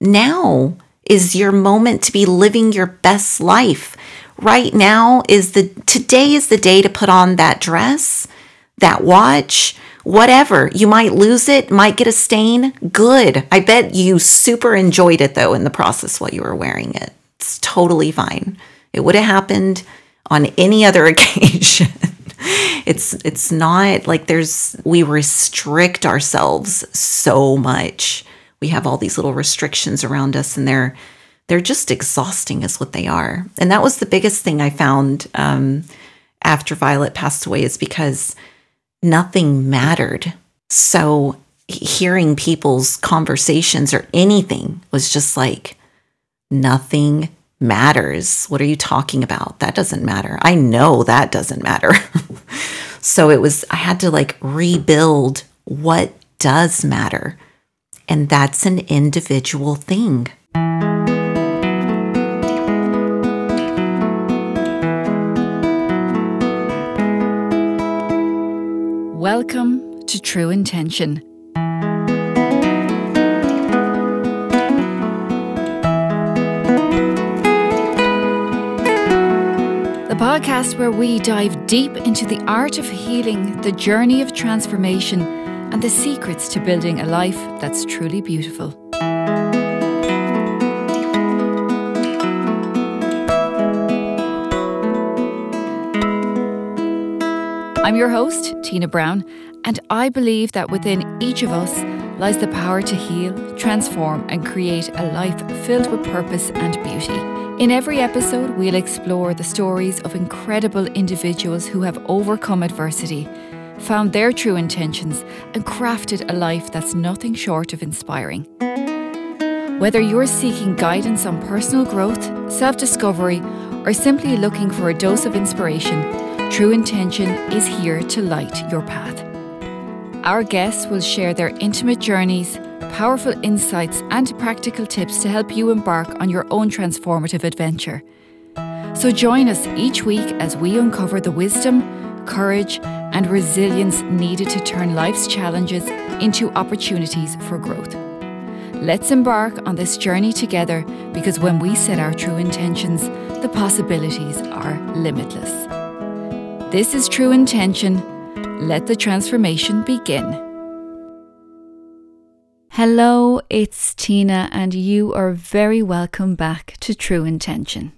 now is your moment to be living your best life. Right now is the today is the day to put on that dress, that watch, whatever. You might lose it, might get a stain. Good. I bet you super enjoyed it though in the process while you were wearing it. It's totally fine. It would have happened on any other occasion. it's it's not like there's we restrict ourselves so much. We have all these little restrictions around us and they're they're just exhausting is what they are. And that was the biggest thing I found um, after Violet passed away is because nothing mattered. So hearing people's conversations or anything was just like nothing matters. What are you talking about? That doesn't matter. I know that doesn't matter. so it was, I had to like rebuild what does matter. And that's an individual thing. Welcome to True Intention The podcast where we dive deep into the art of healing, the journey of transformation, and the secrets to building a life that's truly beautiful. I'm your host, Tina Brown, and I believe that within each of us lies the power to heal, transform, and create a life filled with purpose and beauty. In every episode, we'll explore the stories of incredible individuals who have overcome adversity, found their true intentions, and crafted a life that's nothing short of inspiring. Whether you're seeking guidance on personal growth, self discovery, or simply looking for a dose of inspiration, True Intention is here to light your path. Our guests will share their intimate journeys powerful insights and practical tips to help you embark on your own transformative adventure. So join us each week as we uncover the wisdom, courage, and resilience needed to turn life's challenges into opportunities for growth. Let's embark on this journey together because when we set our true intentions, the possibilities are limitless. This is True Intention. Let the transformation begin. Hello, it's Tina, and you are very welcome back to True Intention.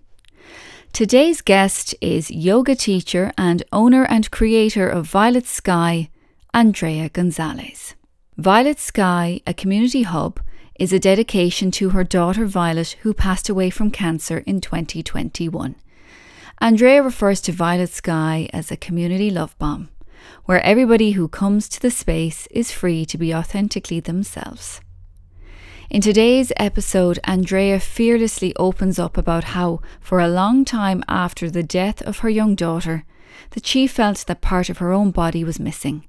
Today's guest is yoga teacher and owner and creator of Violet Sky, Andrea Gonzalez. Violet Sky, a community hub, is a dedication to her daughter Violet, who passed away from cancer in 2021. Andrea refers to Violet Sky as a community love bomb where everybody who comes to the space is free to be authentically themselves. In today's episode, Andrea fearlessly opens up about how, for a long time after the death of her young daughter, that she felt that part of her own body was missing.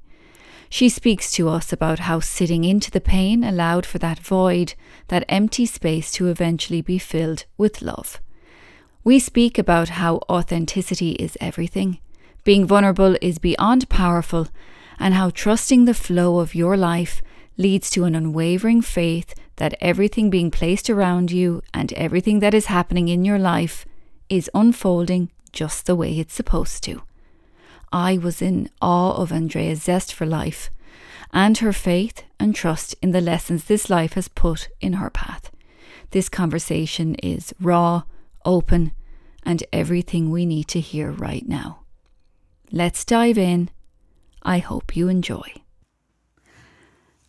She speaks to us about how sitting into the pain allowed for that void, that empty space to eventually be filled with love. We speak about how authenticity is everything, being vulnerable is beyond powerful, and how trusting the flow of your life leads to an unwavering faith that everything being placed around you and everything that is happening in your life is unfolding just the way it's supposed to. I was in awe of Andrea's zest for life and her faith and trust in the lessons this life has put in her path. This conversation is raw, open, and everything we need to hear right now. Let's dive in. I hope you enjoy.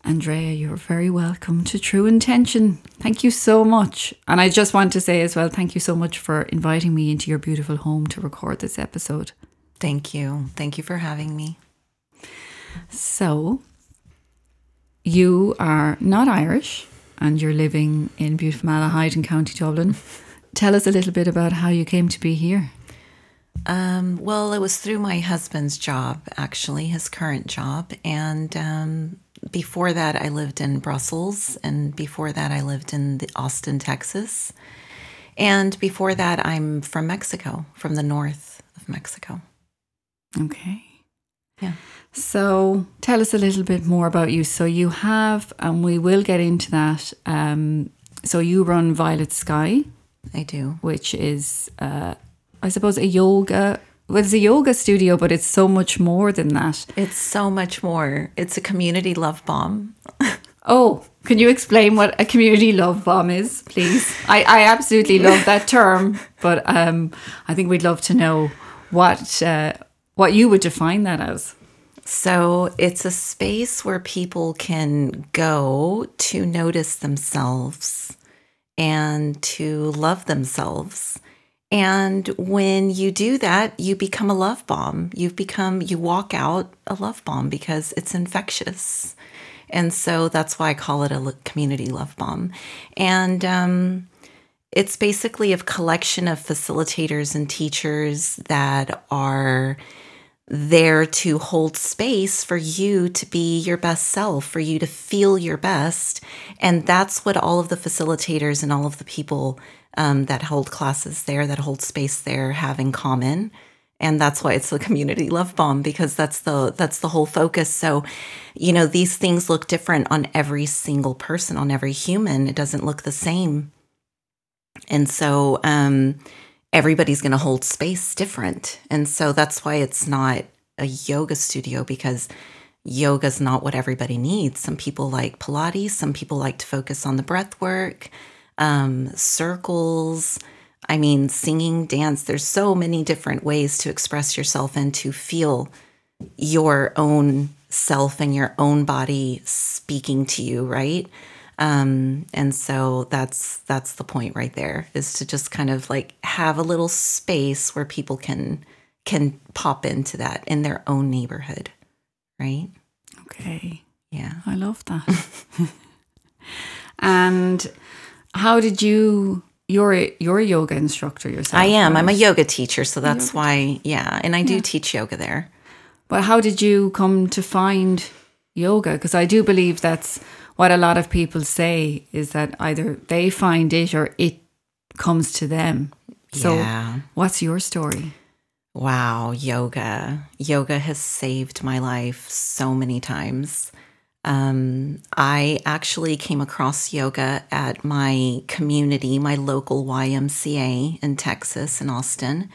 Andrea, you're very welcome to True Intention. Thank you so much. And I just want to say as well, thank you so much for inviting me into your beautiful home to record this episode. Thank you. Thank you for having me. So, you are not Irish and you're living in beautiful Malahide in County Dublin. Tell us a little bit about how you came to be here. Um, well, it was through my husband's job, actually, his current job. And um, before that, I lived in Brussels. And before that, I lived in Austin, Texas. And before that, I'm from Mexico, from the north of Mexico. Okay. Yeah. So tell us a little bit more about you. So you have, and we will get into that, um, so you run Violet Sky, I do. which is, uh, I suppose, a yoga. Well, it's a yoga studio, but it's so much more than that. It's so much more. It's a community love bomb. Oh, can you explain what a community love bomb is, please? I, I absolutely love that term, but um, I think we'd love to know what uh, what you would define that as. So it's a space where people can go to notice themselves and to love themselves. And when you do that, you become a love bomb. You've become, you walk out a love bomb because it's infectious. And so that's why I call it a community love bomb. And um, it's basically a collection of facilitators and teachers that are there to hold space for you to be your best self, for you to feel your best. And that's what all of the facilitators and all of the people um, that hold classes there, that hold space there, have in common. And that's why it's the community love bomb because that's the that's the whole focus. So, you know, these things look different on every single person, on every human. It doesn't look the same. And so, um, everybody's going to hold space different. And so that's why it's not a yoga studio because yoga is not what everybody needs. Some people like Pilates, some people like to focus on the breath work, um, circles. I mean, singing, dance. There's so many different ways to express yourself and to feel your own self and your own body speaking to you, right? Um, and so that's that's the point right there is to just kind of like have a little space where people can can pop into that in their own neighborhood, right? Okay. Yeah. I love that. and how did you you're a, you're a yoga instructor yourself? I am. I'm a yoga teacher, so that's why yeah, and I do teach yoga there. But how did you come to find yoga? Because I do believe that's what a lot of people say is that either they find it or it comes to them. So, Yeah. what's your story? Wow, yoga. Yoga has saved my life so many times. Um, I actually came across yoga at my community, my local YMCA in Texas, in Austin.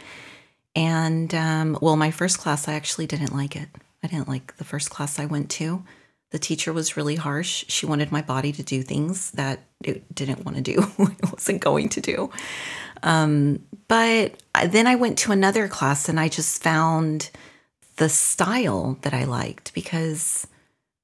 And um, well, my first class, I actually didn't like it. I didn't like the first class I went to. The teacher was really harsh. She wanted my body to do things that it didn't want to do, it wasn't going to do. Um, but then I went to another class and I just found the style that I liked because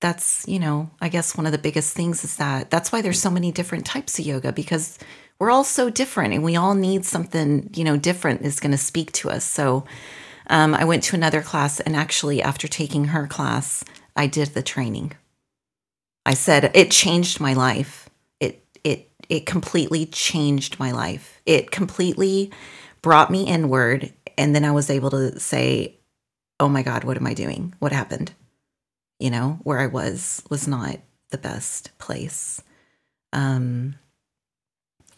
that's, you know, I guess one of the biggest things is that that's why there's so many different types of yoga because we're all so different and we all need something, you know, different is going to speak to us. So um, I went to another class and actually after taking her class, I did the training. I said it changed my life. It it it completely changed my life. It completely brought me inward and then I was able to say, "Oh my god, what am I doing? What happened?" You know, where I was was not the best place. Um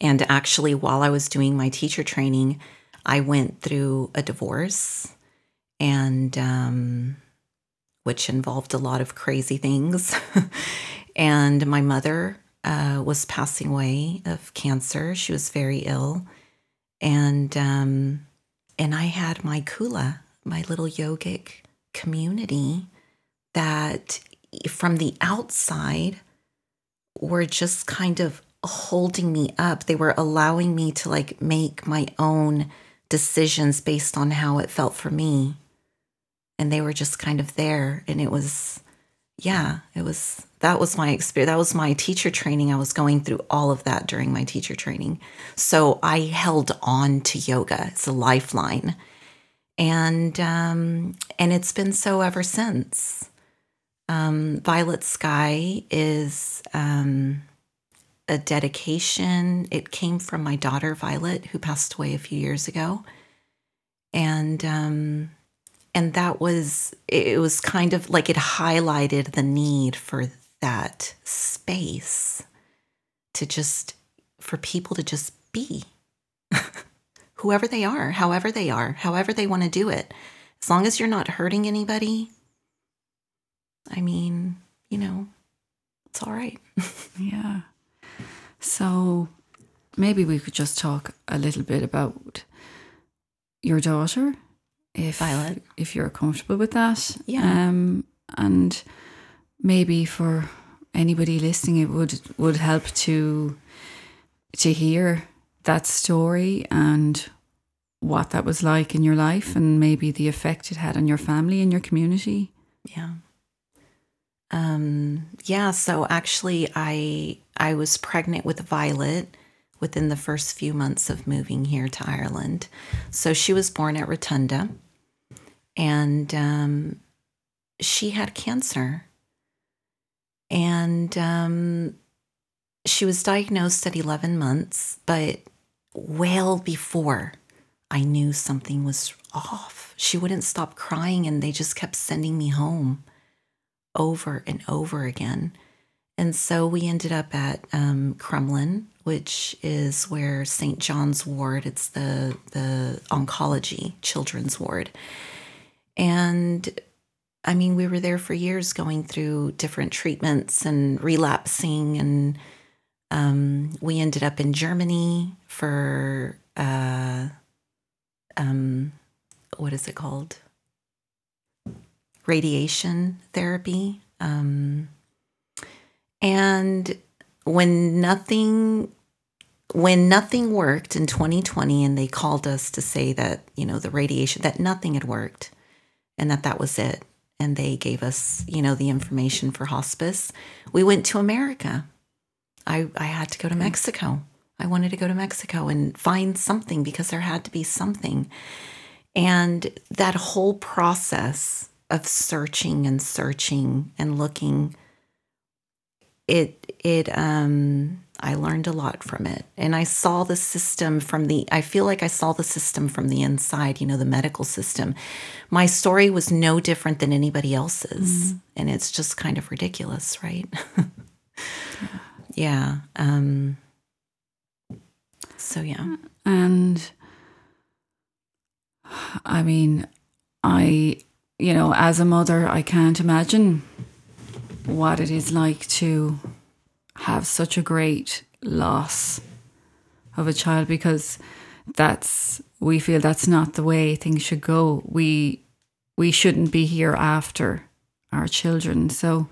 and actually while I was doing my teacher training, I went through a divorce and um which involved a lot of crazy things. and my mother uh, was passing away of cancer. She was very ill, and um, and I had my kula, my little yogic community that from the outside were just kind of holding me up. They were allowing me to like make my own decisions based on how it felt for me. And they were just kind of there. And it was yeah it was that was my experience that was my teacher training. I was going through all of that during my teacher training. So i held on to yoga. It's a lifeline. And um and it's been so ever since um violet sky is um a dedication. It came from my daughter violet who passed away a few years ago. And um and that was it was kind of like it highlighted the need for that space to just for people to just be. Whoever they are however they are however they want to do it. As long as you're not hurting anybody i mean you know it's all right Yeah. So, maybe we could just talk a little bit about your daughter, if Violet. if you're comfortable with that. Yeah. Um, and maybe for anybody listening, it would would help to to hear that story and what that was like in your life, and maybe the effect it had on your family and your community. Yeah. Um, yeah, so actually I I was pregnant with Violet within the first few months of moving here to Ireland. So she was born at Rotunda and um, she had cancer. And um, she was diagnosed at 11 months, but well before I knew something was off. She wouldn't stop crying, and they just kept sending me home over and over again. And so we ended up at um, which is where St. John's Ward. It's the the oncology children's ward, and I mean we were there for years, going through different treatments and relapsing, and um, we ended up in Germany for uh, um, what is it called? Radiation therapy. Um, and when nothing when nothing worked in 2020 and they called us to say that, you know, the radiation that nothing had worked and that that was it and they gave us, you know, the information for hospice, we went to America. I I had to go to Mexico. I wanted to go to Mexico and find something because there had to be something. And that whole process of searching and searching and looking it it um I learned a lot from it and I saw the system from the I feel like I saw the system from the inside, you know, the medical system. My story was no different than anybody else's and it's just kind of ridiculous, right? yeah. Um so yeah. And I mean, I, you know, as a mother, I can't imagine what it is like to have such a great loss of a child because that's we feel that's not the way things should go. We we shouldn't be here after our children. So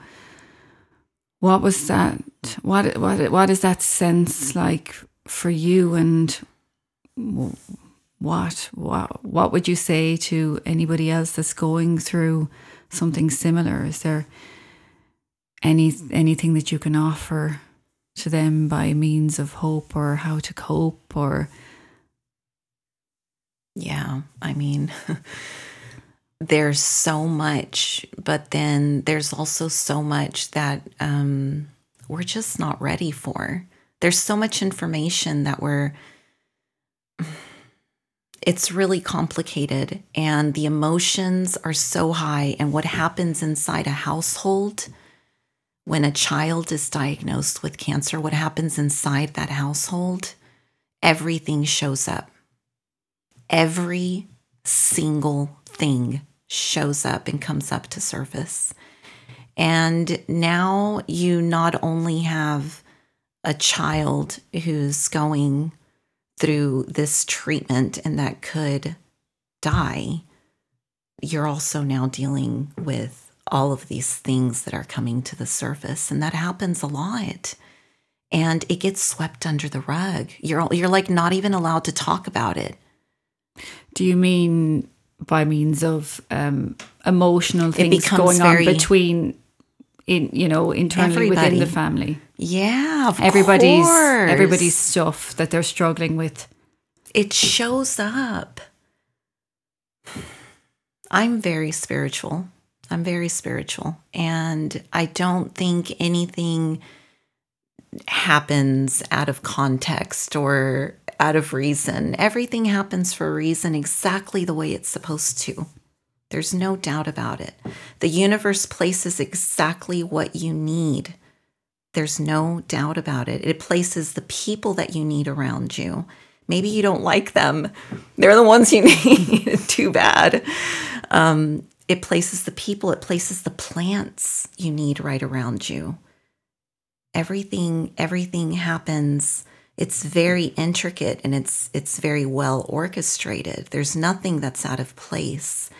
what was that what what what is that sense like for you and what what what would you say to anybody else that's going through something similar is there any anything that you can offer to them by means of hope or how to cope or Yeah, I mean, there's so much, but then there's also so much that um, we're just not ready for. There's so much information that we're, it's really complicated, and the emotions are so high. And what happens inside a household when a child is diagnosed with cancer, what happens inside that household, everything shows up every single thing shows up and comes up to surface. And now you not only have a child who's going through this treatment and that could die, you're also now dealing with all of these things that are coming to the surface. And that happens a lot. And it gets swept under the rug. You're, you're like not even allowed to talk about it. do you mean by means of um, emotional things going very- on between in you know internally within the family Yeah, everybody's course. everybody's stuff that they're struggling with it shows up. I'm very spiritual. I'm very spiritual. And I don't think anything happens out of context or out of reason. Everything happens for a reason exactly the way it's supposed to. There's no doubt about it. The universe places exactly what you need. There's no doubt about it. It places the people that you need around you. Maybe you don't like them. They're the ones you need. Too bad. Um, it places the people, it places the plants you need right around you. Everything, everything happens it's very intricate and it's it's very well orchestrated. There's nothing that's out of place.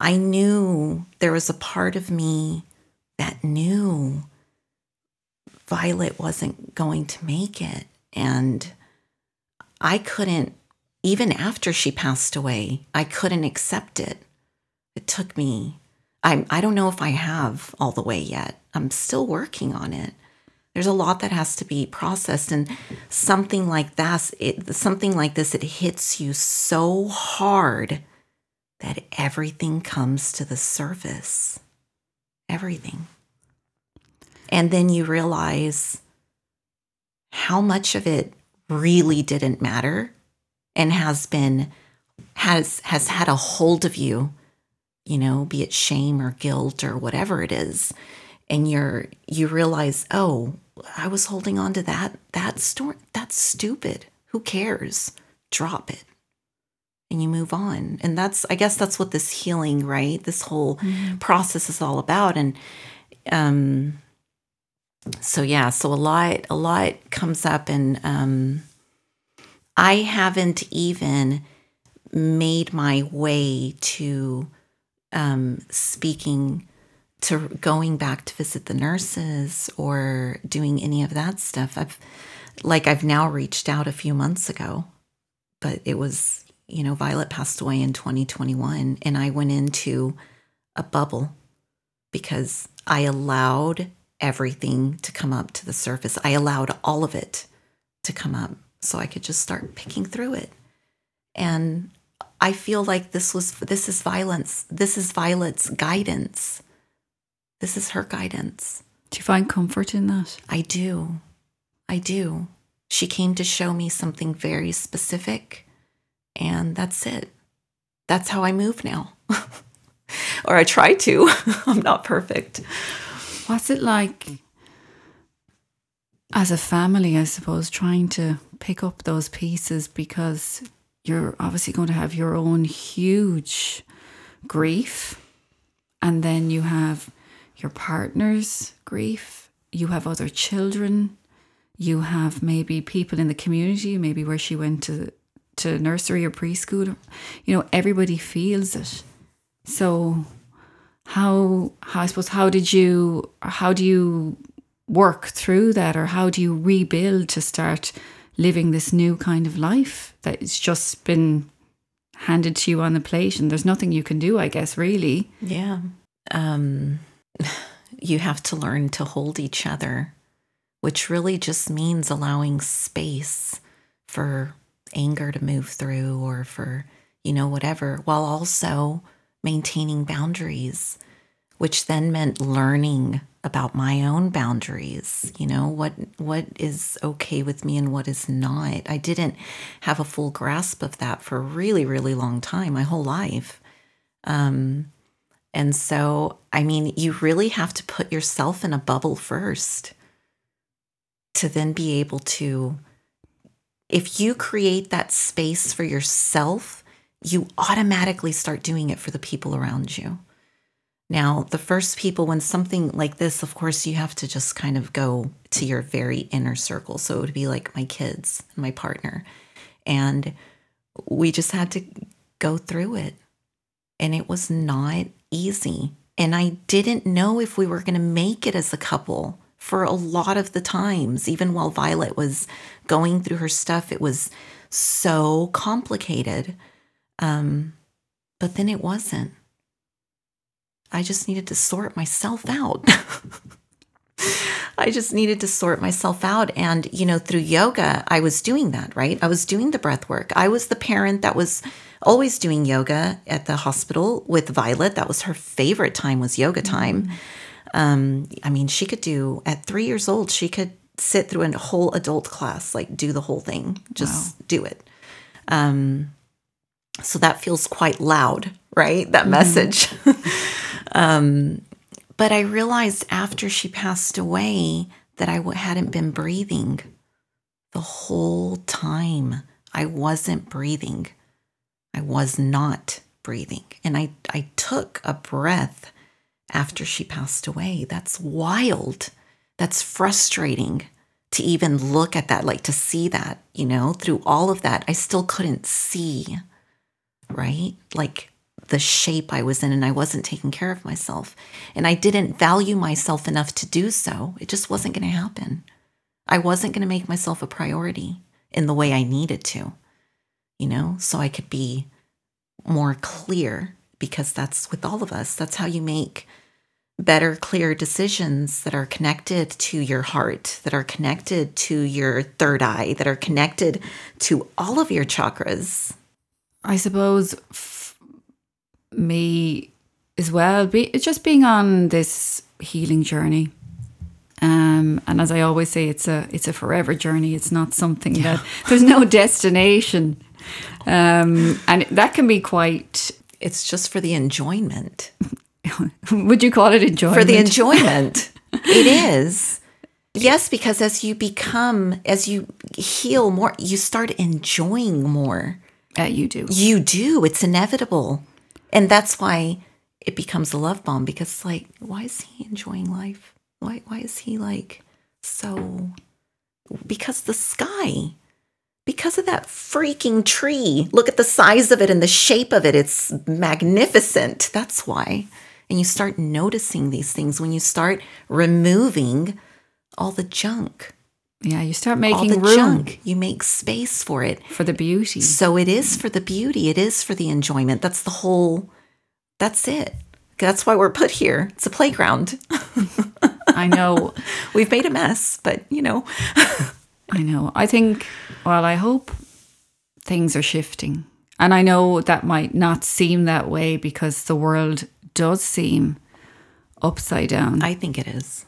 I knew there was a part of me that knew Violet wasn't going to make it. And I couldn't, even after she passed away, I couldn't accept it. It took me, I, I don't know if I have all the way yet. I'm still working on it. There's a lot that has to be processed, and something like that, it, something like this, it hits you so hard that everything comes to the surface. Everything. And then you realize how much of it really didn't matter and has been has has had a hold of you, you know, be it shame or guilt or whatever it is. And you're you realize, "Oh, I was holding on to that that story. That's stupid. Who cares? Drop it." And you move on. And that's, I guess, that's what this healing, right? This whole mm-hmm. process is all about. And um, so yeah, so a lot, a lot comes up, and um, I haven't even made my way to um, speaking to going back to visit the nurses or doing any of that stuff. I've like I've now reached out a few months ago, but it was you know, Violet passed away in 2021, and I went into a bubble because I allowed everything to come up to the surface. I allowed all of it to come up so I could just start picking through it. And I feel like this was this is Violet's. This is Violet's guidance. This is her guidance. Do you find comfort in that? I do. I do. She came to show me something very specific and that's it. That's how I move now. or I try to. I'm not perfect. What's it like as a family, I suppose, trying to pick up those pieces because you're obviously going to have your own huge grief, and then you have your partner's grief, you have other children, you have maybe people in the community, maybe where she went to to nursery or preschool, you know, everybody feels it. So how, how I suppose how did you how do you work through that or how do you rebuild to start living this new kind of life that's just been handed to you on the plate and there's nothing you can do, I guess, really. Yeah. Um you have to learn to hold each other, which really just means allowing space for anger to move through or for, you know, whatever, while also maintaining boundaries, which then meant learning about my own boundaries, you know, what what is okay with me and what is not. I didn't have a full grasp of that for a really, really long time, my whole life. Um, and so, I mean, you really have to put yourself in a bubble first to then be able to if you create that space for yourself, you automatically start doing it for the people around you. Now, the first people, when something like this, of course, you have to just kind of go to your very inner circle. So it would be like my kids and my partner. And we just had to go through it. And it was not easy. And I didn't know if we were going to make it as a couple for a lot of the times, even while Violet was going through her stuff, it was so complicated. Um, but then it wasn't. I just needed to sort myself out. I just needed to sort myself out. And, you know, through yoga, I was doing that, right? I was doing the breath work. I was the parent that was always doing yoga at the hospital with Violet. That was her favorite time was yoga time. Mm-hmm. Um, I mean, she could do at three years old, she could sit through a whole adult class, like do the whole thing, just wow. do it. Um, so that feels quite loud, right? That mm-hmm. message. um, but I realized after she passed away that I w- hadn't been breathing the whole time. I wasn't breathing. I was not breathing. And I, I took a breath after she passed away. That's wild. That's frustrating to even look at that, like to see that, you know, through all of that, I still couldn't see, right? Like the shape I was in, and I wasn't taking care of myself. And I didn't value myself enough to do so. It just wasn't going to happen. I wasn't going to make myself a priority in the way I needed to, you know, so I could be more clear because that's with all of us. That's how you make better, clear decisions that are connected to your heart, that are connected to your third eye, that are connected to all of your chakras. I suppose f- me as well, be, just being on this healing journey. Um, and as I always say, it's a it's a forever journey. It's not something yeah. that there's no destination, um, and that can be quite. It's just for the enjoyment. Would you call it enjoyment? For the enjoyment. it is. Yes, because as you become, as you heal more, you start enjoying more. Yeah, you do. You do. It's inevitable. And that's why it becomes a love bomb because, it's like, why is he enjoying life? Why, why is he like so? Because the sky, because of that freaking tree. Look at the size of it and the shape of it. It's magnificent. That's why and you start noticing these things when you start removing all the junk. Yeah, you start making all the room. junk. You make space for it. For the beauty. So it is for the beauty. It is for the enjoyment. That's the whole, that's it. That's why we're put here. It's a playground. I know. We've made a mess, but you know. I know. I think, well, I hope things are shifting. And I know that might not seem that way because the world does seem upside down. I think it is.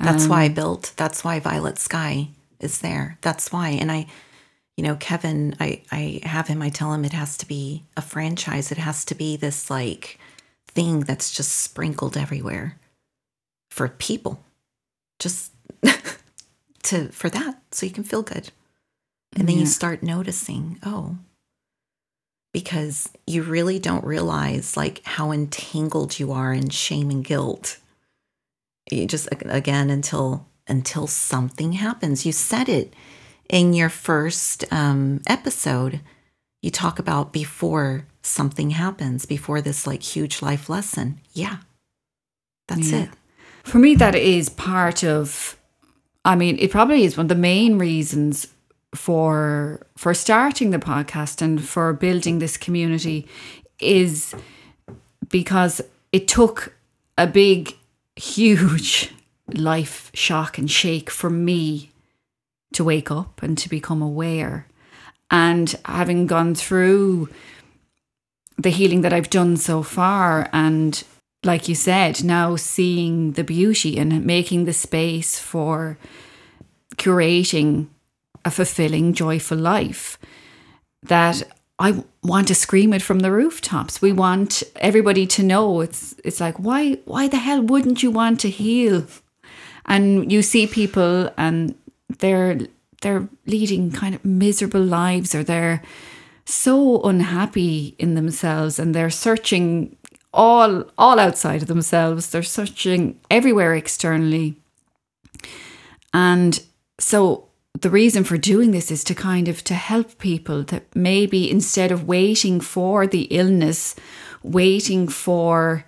That's um, why I built, that's why Violet Sky is there. That's why. And I, you know, Kevin, I, I have him, I tell him it has to be a franchise. It has to be this like thing that's just sprinkled everywhere for people. Just to, for that, so you can feel good. And then yeah. you start noticing, oh, because you really don't realize like how entangled you are in shame and guilt. You just again until until something happens. You said it in your first um, episode. You talk about before something happens, before this like huge life lesson. Yeah, that's yeah. it. For me, that is part of. I mean, it probably is one of the main reasons for for starting the podcast and for building this community is because it took a big huge life shock and shake for me to wake up and to become aware. And having gone through the healing that I've done so far and like you said now seeing the beauty and making the space for curating a fulfilling, joyful life that I want to scream it from the rooftops. We want everybody to know it's it's like why why the hell wouldn't you want to heal? And you see people and they're they're leading kind of miserable lives or they're so unhappy in themselves and they're searching all all outside of themselves. They're searching everywhere externally. And so the reason for doing this is to kind of to help people that maybe instead of waiting for the illness waiting for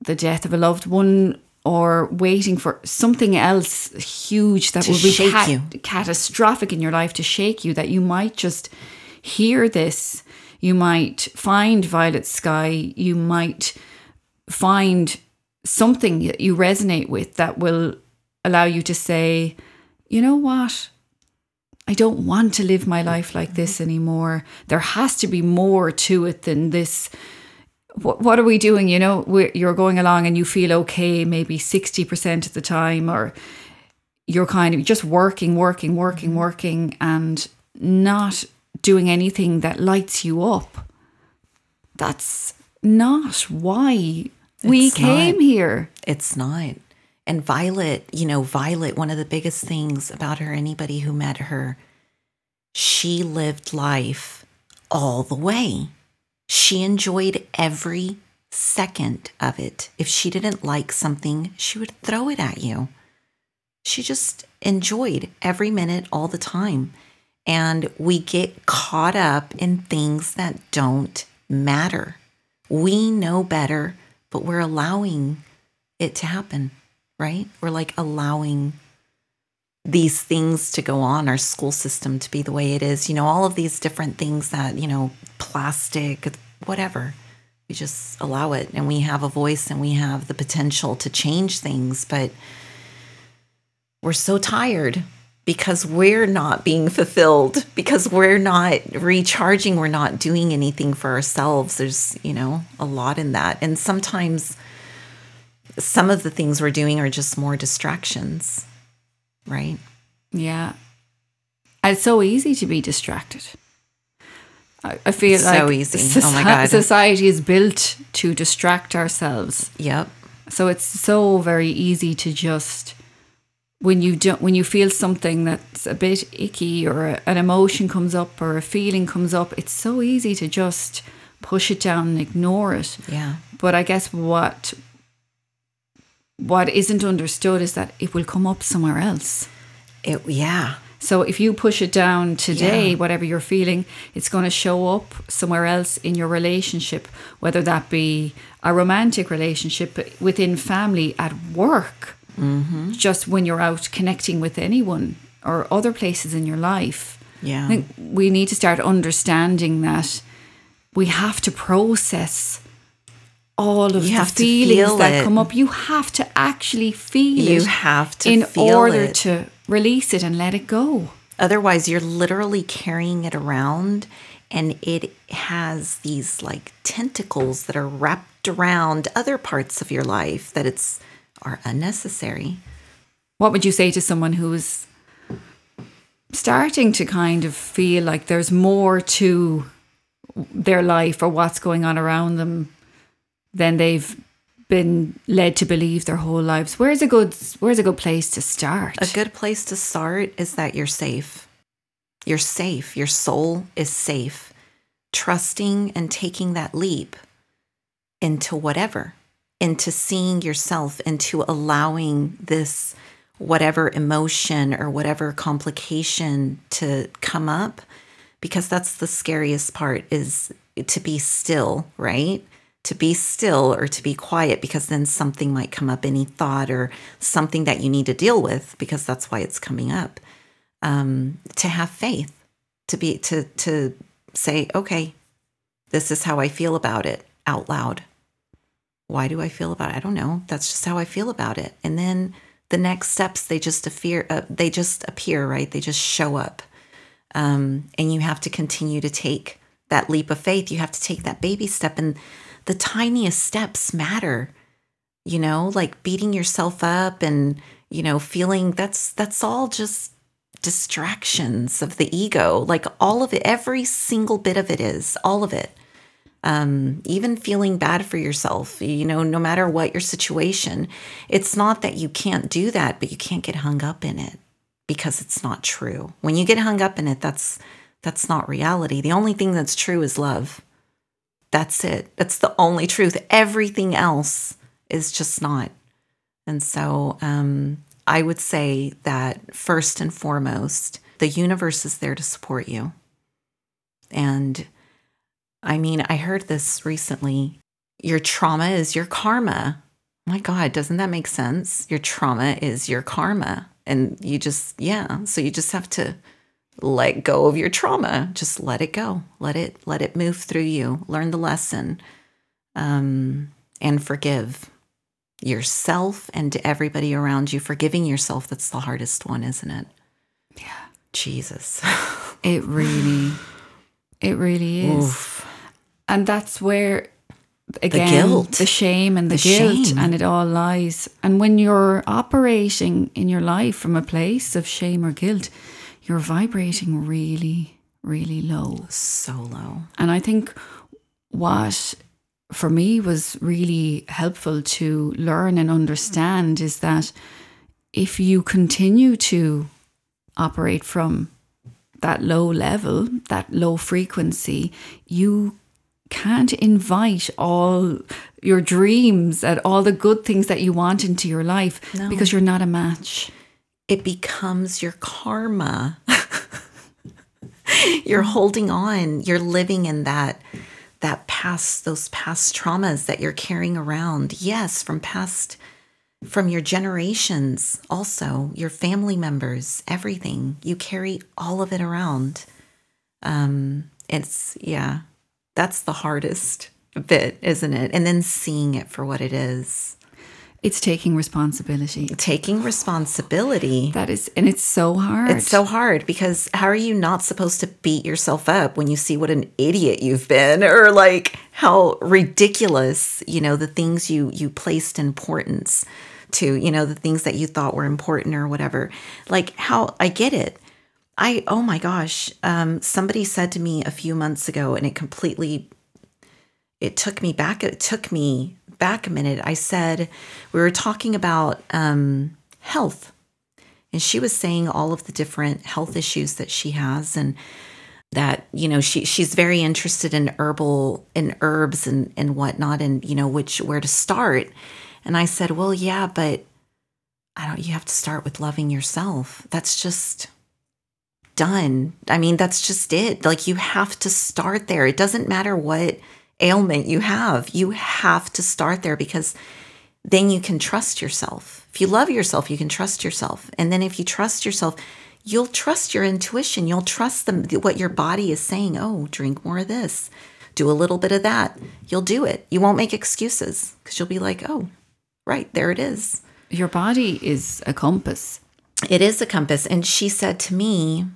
the death of a loved one or waiting for something else huge that to will be ca- catastrophic in your life to shake you that you might just hear this. You might find violet sky. You might find something that you resonate with that will allow you to say you know what I don't want to live my life like this mm-hmm. anymore. There has to be more to it than this. What, what are we doing? You know, We're, you're going along and you feel okay maybe 60% of the time, or you're kind of just working, working, working, mm-hmm. working, and not doing anything that lights you up. That's not why we came not. here. It's not. And Violet, you know, Violet, one of the biggest things about her, anybody who met her, she lived life all the way. She enjoyed every second of it. If she didn't like something, she would throw it at you. she just enjoyed every minute all the time. And we get caught up in things that don't matter. We know better, but we're allowing it to happen, right? We're like allowing these things to go on, our school system to be the way it is, you know, all of these different things that, you know, plastic, whatever. We just allow it and we have a voice and we have the potential to change things, but we're so tired because we're not being fulfilled, because we're not recharging, we're not doing anything for ourselves. There's, you know, a lot in that. And sometimes some of the things we're doing are just more distractions, right? Yeah. It's so easy to be distracted. I, I feel It's like so easy. soci- Oh my God. society is built to distract ourselves. Yep. So it's so very easy to just when you don't when you feel something that's a bit icky or a, an emotion comes up or a feeling comes up, it's so easy to just push it down and ignore it. Yeah. But I guess what what isn't understood is that it will come up somewhere else. It, yeah. So if you push it down today, Yeah. whatever you're feeling, it's going to show up somewhere else in your relationship, whether that be a romantic relationship within family, at work, Mm-hmm. just when you're out connecting with anyone or other places in your life. Yeah. I think we need to start understanding that we have to process all of You the feelings feel that it. come up. You have to actually feel You it have to in order it. to release it and let it go. Otherwise, you're literally carrying it around and it has these like tentacles that are wrapped around other parts of your life that it's are unnecessary. What would you say to someone who's starting to kind of feel like there's more to their life or what's going on around them than they've been led to believe their whole lives? Where's a good where's a good place to start? A good place to start is that you're safe. You're safe. Your soul is safe. Trusting and taking that leap into whatever, into seeing yourself, into allowing this whatever emotion or whatever complication to come up because that's the scariest part is to be still, right? To be still or to be quiet because then something might come up, any thought or something that you need to deal with because that's why it's coming up. Um, to have faith, to be to to say, okay, this is how I feel about it out loud. Why do I feel about it? I don't know. That's just how I feel about it. And then the next steps they just appear. Uh, they just appear, right? They just show up um, and you have to continue to take that leap of faith. You have to take that baby step, and the tiniest steps matter. You know, like beating yourself up and you know feeling that's that's all just distractions of the ego. Like all of it, every single bit of it is all of it. Um, even feeling bad for yourself, you know, no matter what your situation, it's not that you can't do that, but you can't get hung up in it because it's not true. When you get hung up in it, that's that's not reality. The only thing that's true is love. That's it. That's the only truth. Everything else is just not. And so um, I would say that first and foremost, the universe is there to support you. And I mean, I heard this recently. Your trauma is your karma. My God, doesn't that make sense? Your trauma is your karma and you just yeah so you just have to let go of your trauma just let it go let it let it move through you learn the lesson um, and forgive yourself and to everybody around you forgiving yourself that's the hardest one isn't it Yeah. jesus It really, it really is. Oof. And that's where, again, the, guilt. the shame and the, The guilt, shame. and it all lies. And when you're operating in your life from a place of shame or guilt, you're vibrating really, really low. so low And I think what for me was really helpful to learn and understand is that if you continue to operate from that low level, that low frequency, you can't invite all your dreams and all the good things that you want into your life No. because you're not a match. it becomes your karma. you're holding on, you're living in that that past those past traumas that you're carrying around. Yes, from past from your generations also, your family members, everything. You carry all of it around. Um it's yeah. That's the hardest bit, isn't it? And then seeing it for what it is. It's taking responsibility. Taking responsibility. That is, and it's so hard. It's so hard because how are you not supposed to beat yourself up when you see what an idiot you've been or like how ridiculous, you know, the things you you placed importance to, you know, the things that you thought were important or whatever. Like how I get it. I oh my gosh, um somebody said to me a few months ago and it completely it took me back it took me back a minute, I said we were talking about um, health, and she was saying all of the different health issues that she has, and that you know she she's very interested in herbal in herbs and and whatnot, and you know which where to start. And I said, well, yeah, but I don't. You have to start with loving yourself. That's just done. I mean, that's just it. Like you have to start there. It doesn't matter what ailment you have. You have to start there because then you can trust yourself. If you love yourself, you can trust yourself. And then if you trust yourself, you'll trust your intuition. You'll trust the, what your body is saying. Oh, drink more of this, do a little bit of that. You'll do it. You won't make excuses because you'll be like, oh, right, there it is. Your body is a compass. It is a compass. And she said to me,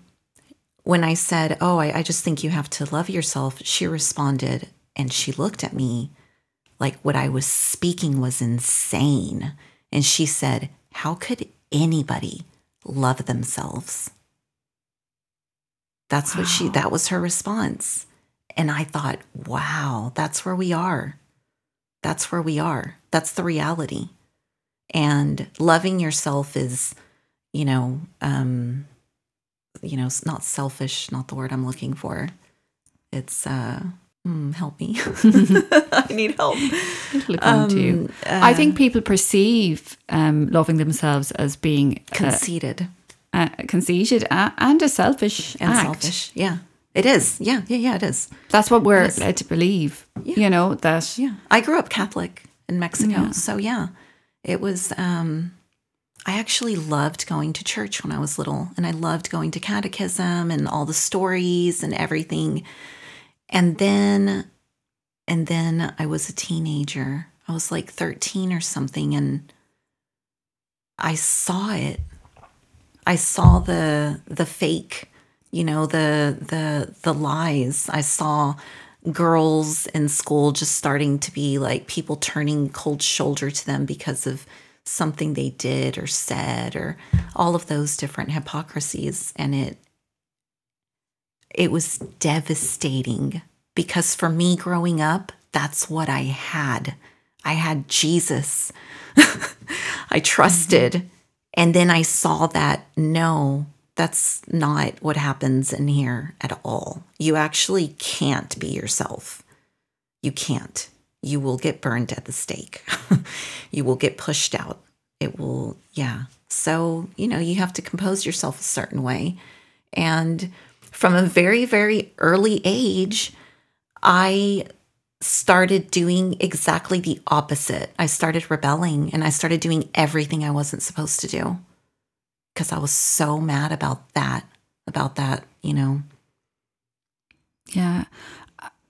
when I said, Oh, I, I just think you have to love yourself, she responded, and she looked at me like what I was speaking was insane. And she said, How could anybody love themselves? That's wow. what she, that was her response. And I thought, wow, that's where we are. That's where we are. That's the reality. And loving yourself is, you know, um, you know, it's not selfish, not the word I'm looking for. It's, uh, mm, help me. I need help. Look um, to you. Uh, I think people perceive um, loving themselves as being uh, conceited, uh, conceited, uh, and a selfish and act. selfish. Yeah, it is. Yeah, yeah, yeah. It is. That's what we're led to believe. Yeah. You know that. Yeah, I grew up Catholic in Mexico, yeah. so yeah, it was. Um, I actually loved going to church when I was little, and I loved going to catechism and all the stories and everything and then and then I was a teenager. I was like 13 or something and I saw it. I saw the the fake, you know, the the the lies. I saw girls in school just starting to be like people turning cold shoulder to them because of something they did or said or all of those different hypocrisies and it it was devastating because for me growing up, that's what I had. I had Jesus. I trusted. Mm-hmm. And then I saw that no, that's not what happens in here at all. You actually can't be yourself. You can't. You will get burned at the stake. you will get pushed out. It will, yeah. So, you know, you have to compose yourself a certain way. And from a very, very early age, I started doing exactly the opposite. I started rebelling and I started doing everything I wasn't supposed to do because I was so mad about that, about that, you know. Yeah.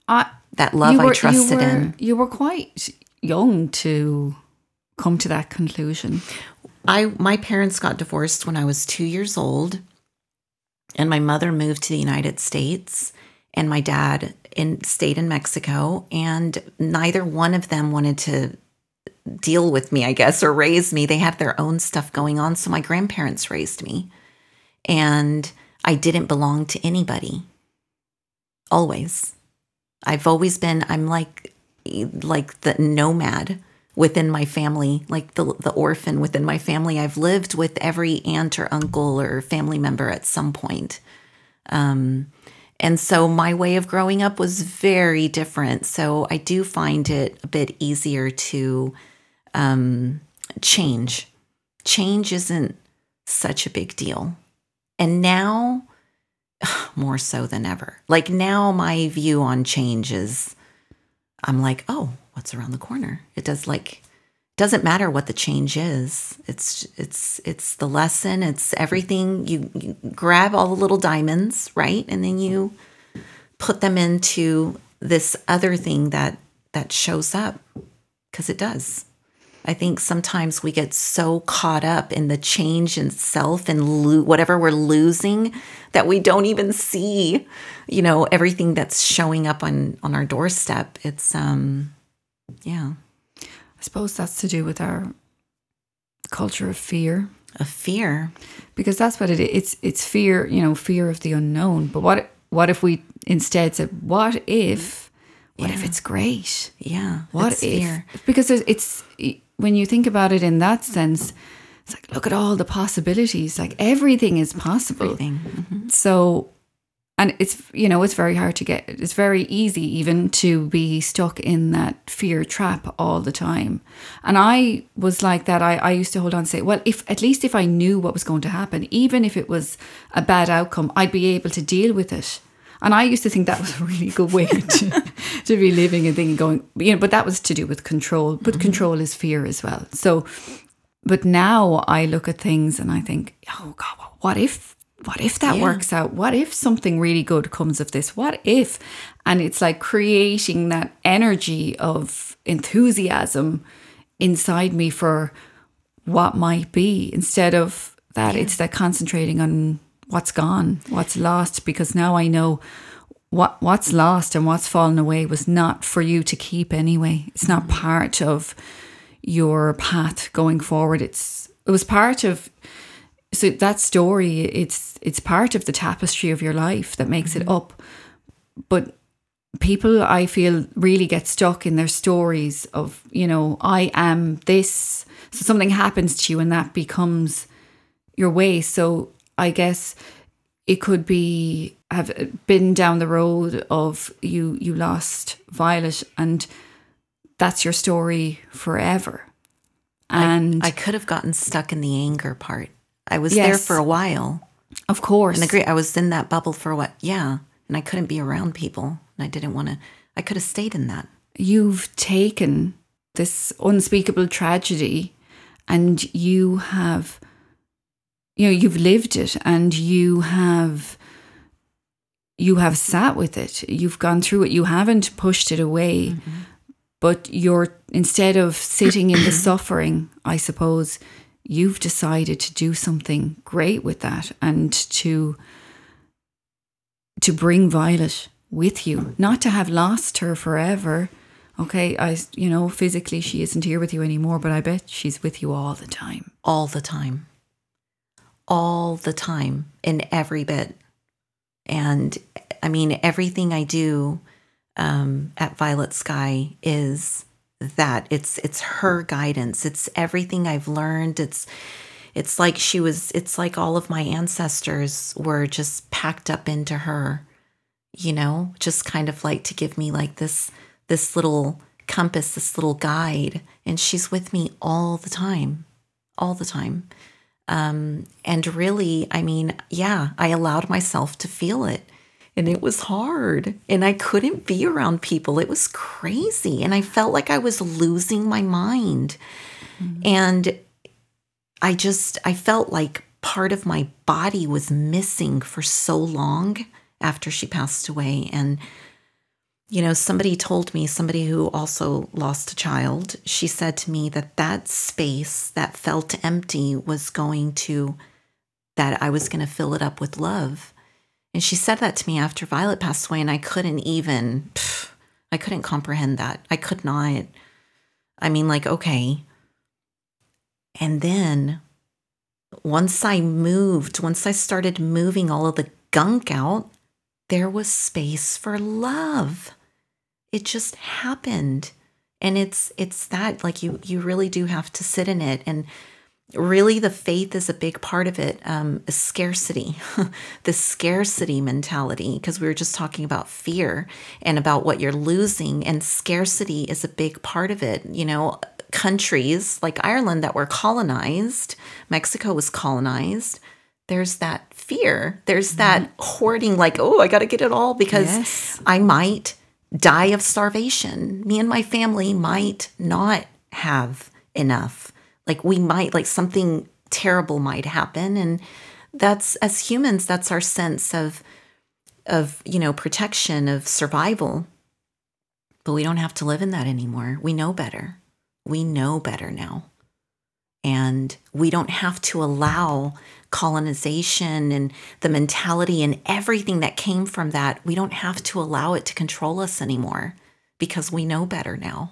I, that love were, I trusted you were, in. You were quite young to come to that conclusion. I my parents got divorced when I was 2 years old and my mother moved to the United States and my dad in, stayed in Mexico and neither one of them wanted to deal with me, I guess, or raise me. They had their own stuff going on, so my grandparents raised me. And I didn't belong to anybody. Always. I've always been I'm like like the nomad within my family, like the the orphan within my family. I've lived with every aunt or uncle or family member at some point. Um, and so my way of growing up was very different. So I do find it a bit easier to um, change. Change isn't such a big deal. And now, more so than ever. Like now, my view on change is I'm like, oh, what's around the corner? It does like, doesn't matter what the change is. It's it's it's the lesson. It's everything. You, you grab all the little diamonds, right, and then you put them into this other thing that that shows up because it does. I think sometimes we get so caught up in the change in self and lo- whatever we're losing that we don't even see, you know, everything that's showing up on on our doorstep. It's um yeah. I suppose that's to do with our culture of fear. Of fear. Because that's what it is. It's it's fear, you know, fear of the unknown. But what what if we instead said, what if what yeah. if it's great? Yeah. What if fear. because it's when you think about it in that sense, it's like look at all the possibilities. Like everything is possible. Everything. Mm-hmm. So, and it's you know it's very hard to get. It's very easy even to be stuck in that fear trap all the time. And I was like that. I I used to hold on and say, well, if at least if I knew what was going to happen, even if it was a bad outcome, I'd be able to deal with it. And I used to think that was a really good way to, to be living and thinking, going, you know, but that was to do with control. But mm-hmm. control is fear as well. So, but now I look at things and I think, oh God, what if, what if that yeah. works out? What if something really good comes of this? What if? And it's like creating that energy of enthusiasm inside me for what might be instead of that. Yeah. It's that concentrating on what's gone, what's lost, because now I know what what's lost and what's fallen away was not for you to keep anyway. It's not mm-hmm. part of your path going forward. It's it was part of so that story it's it's part of the tapestry of your life that makes mm-hmm. it up. But people I feel really get stuck in their stories of, you know, I am this. So something happens to you and that becomes your way. So I guess it could be have been down the road of you you lost Violet and that's your story forever. And I, I could have gotten stuck in the anger part. I was yes, there for a while. Of course. And agree I was in that bubble for what yeah. And I couldn't be around people. And I didn't want to I could have stayed in that. You've taken this unspeakable tragedy and you have you know you've lived it and you have you have sat with it you've gone through it you haven't pushed it away mm-hmm. but you're instead of sitting in the suffering i suppose you've decided to do something great with that and to to bring violet with you. Not to have lost her forever. Okay i you know physically she isn't here with you anymore but i bet she's with you all the time. All the time. All the time in every bit. And I mean, everything I do um, at Violet Sky is that it's it's her guidance. It's everything I've learned. It's it's like she was. It's like all of my ancestors were just packed up into her. You know, just kind of like to give me like this this little compass, this little guide, and she's with me all the time, all the time. Um, and really, I mean, yeah, I allowed myself to feel it. And it was hard. And I couldn't be around people. It was crazy. And I felt like I was losing my mind. Mm-hmm. And I just, I felt like part of my body was missing for so long after she passed away. And you know, somebody told me, somebody who also lost a child, she said to me that that space that felt empty was going to, that I was going to fill it up with love. And she said that to me after Violet passed away, and I couldn't even, pff, I couldn't comprehend that. I could not. I mean, like, okay. And then once I moved, once I started moving all of the gunk out, there was space for love it just happened and it's it's that like you you really do have to sit in it and really the faith is a big part of it um scarcity the scarcity mentality because we were just talking about fear and about what you're losing and scarcity is a big part of it you know countries like Ireland that were colonized, Mexico was colonized, there's that fear. There's mm-hmm. that hoarding, like, oh, I got to get it all because yes. I might die of starvation. Me and my family might not have enough. Like, we might, like, something terrible might happen. And that's, as humans, that's our sense of, of, you know, protection, of survival. But we don't have to live in that anymore. We know better. We know better now. And we don't have to allow colonization and the mentality and everything that came from that. We don't have to allow it to control us anymore because we know better now,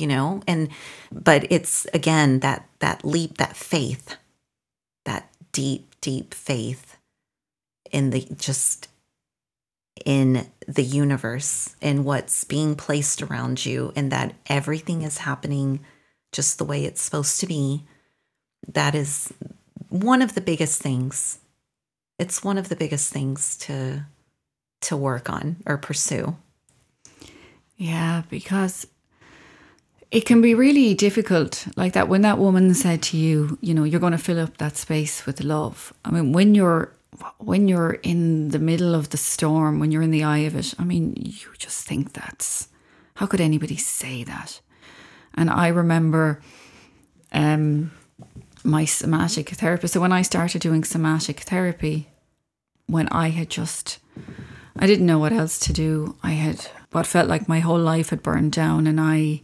you know? And, but it's again that, that leap, that faith, that deep, deep faith in the just in the universe and what's being placed around you and that everything is happening just the way it's supposed to be that is one of the biggest things. It's one of the biggest things to to work on or pursue. Yeah, because it can be really difficult like that when that woman said to you, you know, you're going to fill up that space with love. I mean, when you're when you're in the middle of the storm, when you're in the eye of it, I mean, you just think that's how could anybody say that? And I remember um my somatic therapist. So when I started doing somatic therapy, when I had just, I didn't know what else to do. I had what felt like my whole life had burned down, and I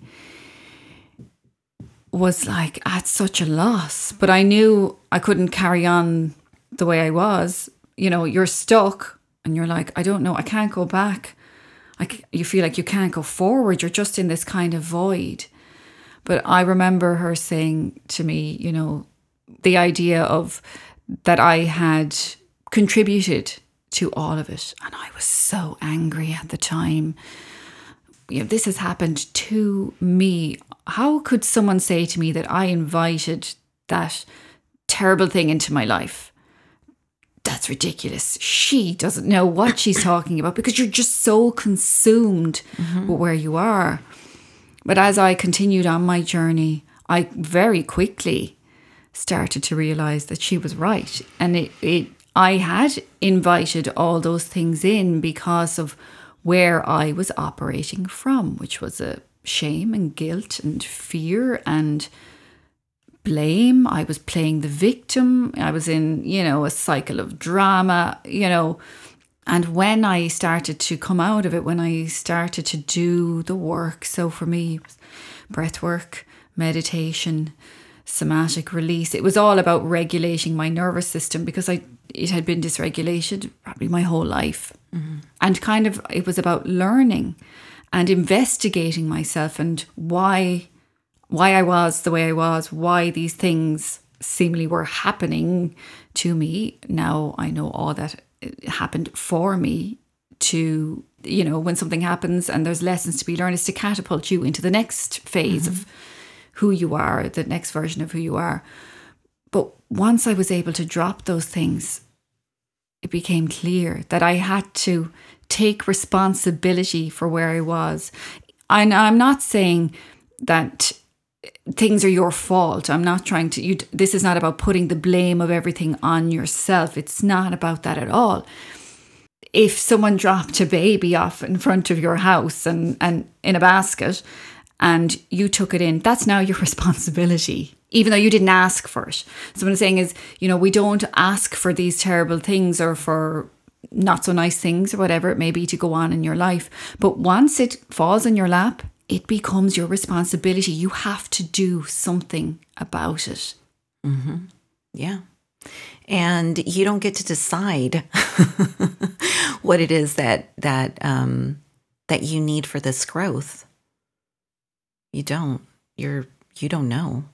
was like at such a loss. But I knew I couldn't carry on the way I was. You know, you're stuck, and you're like, I don't know, I can't go back. I, you feel like you can't go forward. You're just in this kind of void. But I remember her saying to me, you know, the idea of that I had contributed to all of it. And I was so angry at the time. You know, this has happened to me. How could someone say to me that I invited that terrible thing into my life? That's ridiculous. She doesn't know what she's talking about because you're just so consumed mm-hmm. with where you are. But as I continued on my journey, I very quickly started to realize that she was right. And it, it I had invited all those things in because of where I was operating from, which was a shame and guilt and fear and blame. I was playing the victim. I was in, you know, a cycle of drama, you know, and when I started to come out of it, when I started to do the work, so for me, breath work, meditation, somatic release, it was all about regulating my nervous system because I it had been dysregulated probably my whole life. Mm-hmm. And kind of it was about learning and investigating myself and why why I was the way I was, why these things seemingly were happening to me. Now I know all that happened for me to you know when something happens and there's lessons to be learned is to catapult you into the next phase mm-hmm. of who you are the next version of who you are but once i was able to drop those things it became clear that i had to take responsibility for where i was and i'm not saying that things are your fault. I'm not trying to you this is not about putting the blame of everything on yourself. It's not about that at all. If someone dropped a baby off in front of your house and and in a basket and you took it in, that's now your responsibility. Even though you didn't ask for it. So what I'm saying is, you know, we don't ask for these terrible things or for not so nice things or whatever it may be to go on in your life. But once it falls in your lap, it becomes your responsibility. You have to do something about it. Mm-hmm. Yeah. And you don't get to decide what it is that that um, that you need for this growth. You don't. You're you don't know.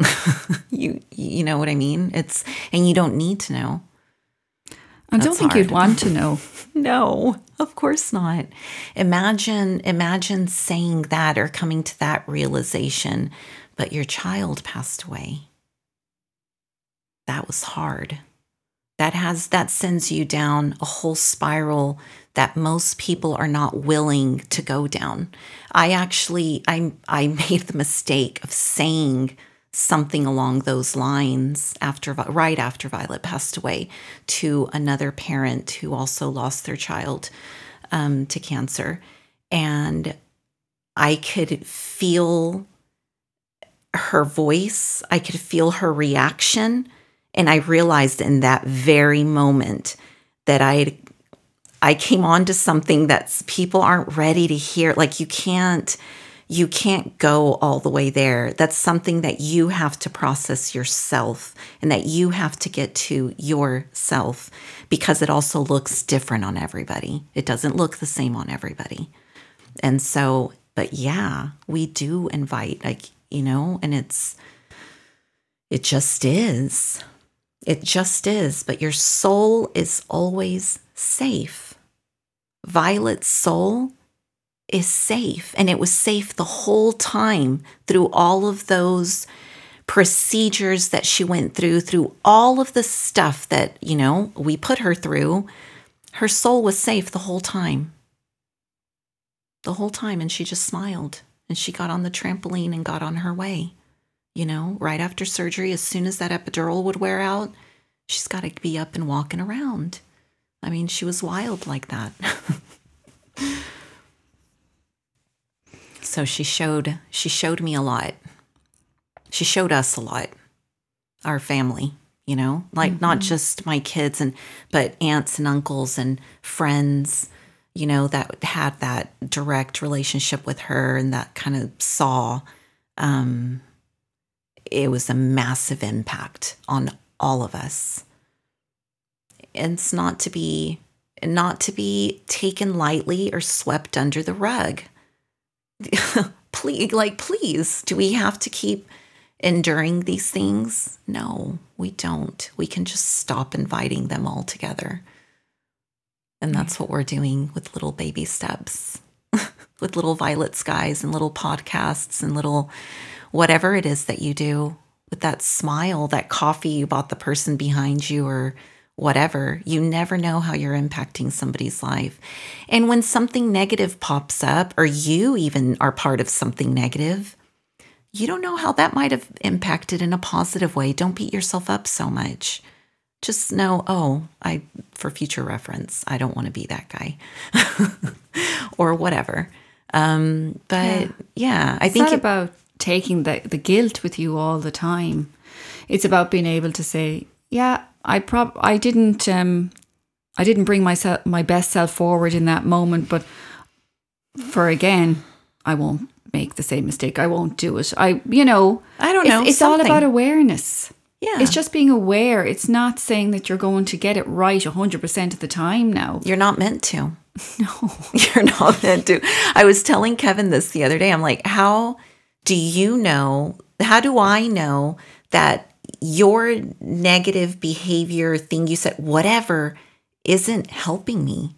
you you know what I mean? It's and you don't need to know. I don't think hard. you'd want to know. no, of course not. Imagine imagine saying that or coming to that realization, but your child passed away. That was hard. That has that sends you down a whole spiral that most people are not willing to go down. I actually I I made the mistake of saying something along those lines after right after Violet passed away to another parent who also lost their child um, to cancer, and I could feel her voice. I could feel her reaction, and I realized in that very moment that I I came on to something that people aren't ready to hear. Like you can't you can't go all the way there. That's something that you have to process yourself and that you have to get to yourself because it also looks different on everybody. It doesn't look the same on everybody. And so, but yeah, we do invite, like, you know, and it's, it just is. It just is. But your soul is always safe. Violet's soul is safe. And it was safe the whole time through all of those procedures that she went through, through all of the stuff that, you know, we put her through. Her soul was safe the whole time. The whole time. And she just smiled and she got on the trampoline and got on her way. You know, right after surgery, as soon as that epidural would wear out, she's got to be up and walking around. I mean, she was wild like that. so she showed she showed me a lot she showed us a lot our family you know like mm-hmm. not just my kids and but aunts and uncles and friends you know that had that direct relationship with her and that kind of saw um it was a massive impact on all of us it's not to be not to be taken lightly or swept under the rug please, like, please, do we have to keep enduring these things? No, we don't. We can just stop inviting them all together. And mm. that's what we're doing with little baby steps, with little violet skies and little podcasts and little whatever it is that you do with that smile, that coffee you bought the person behind you, or whatever. You never know how you're impacting somebody's life. And when something negative pops up, or you even are part of something negative, you don't know how that might have impacted in a positive way. Don't beat yourself up so much. Just know, oh, I, for future reference, I don't want to be that guy or whatever. Um, but yeah, yeah I it's think it, about taking the, the guilt with you all the time. It's about being able to say, yeah, I prob I didn't um I didn't bring myself my best self forward in that moment, but for again, I won't make the same mistake. I won't do it. I you know I don't know. It's, it's all about awareness. Yeah. It's just being aware. It's not saying that you're going to get it right 100% of the time now. You're not meant to. No. You're not meant to. I was telling Kevin this the other day. I'm like, how do you know? How do I know that your negative behavior thing you said, whatever, isn't helping me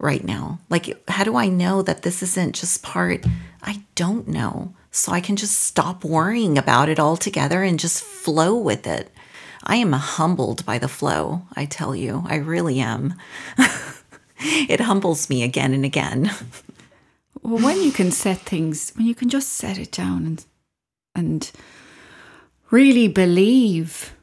right now. Like, how do I know that this isn't just part? I don't know. So I can just stop worrying about it altogether and just flow with it. I am humbled by the flow, I tell you. I really am. it humbles me again and again. well, when you can set things, when you can just set it down and and really believe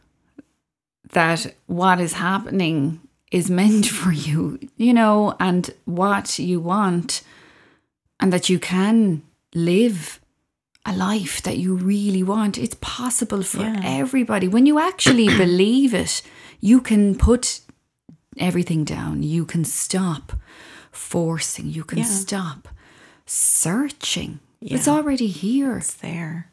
that what is happening is meant for you, you know, and what you want, and that you can live a life that you really want. It's possible for yeah. everybody. When you actually believe it, you can put everything down. You can stop forcing. You can yeah. stop searching. Yeah. It's already here. It's there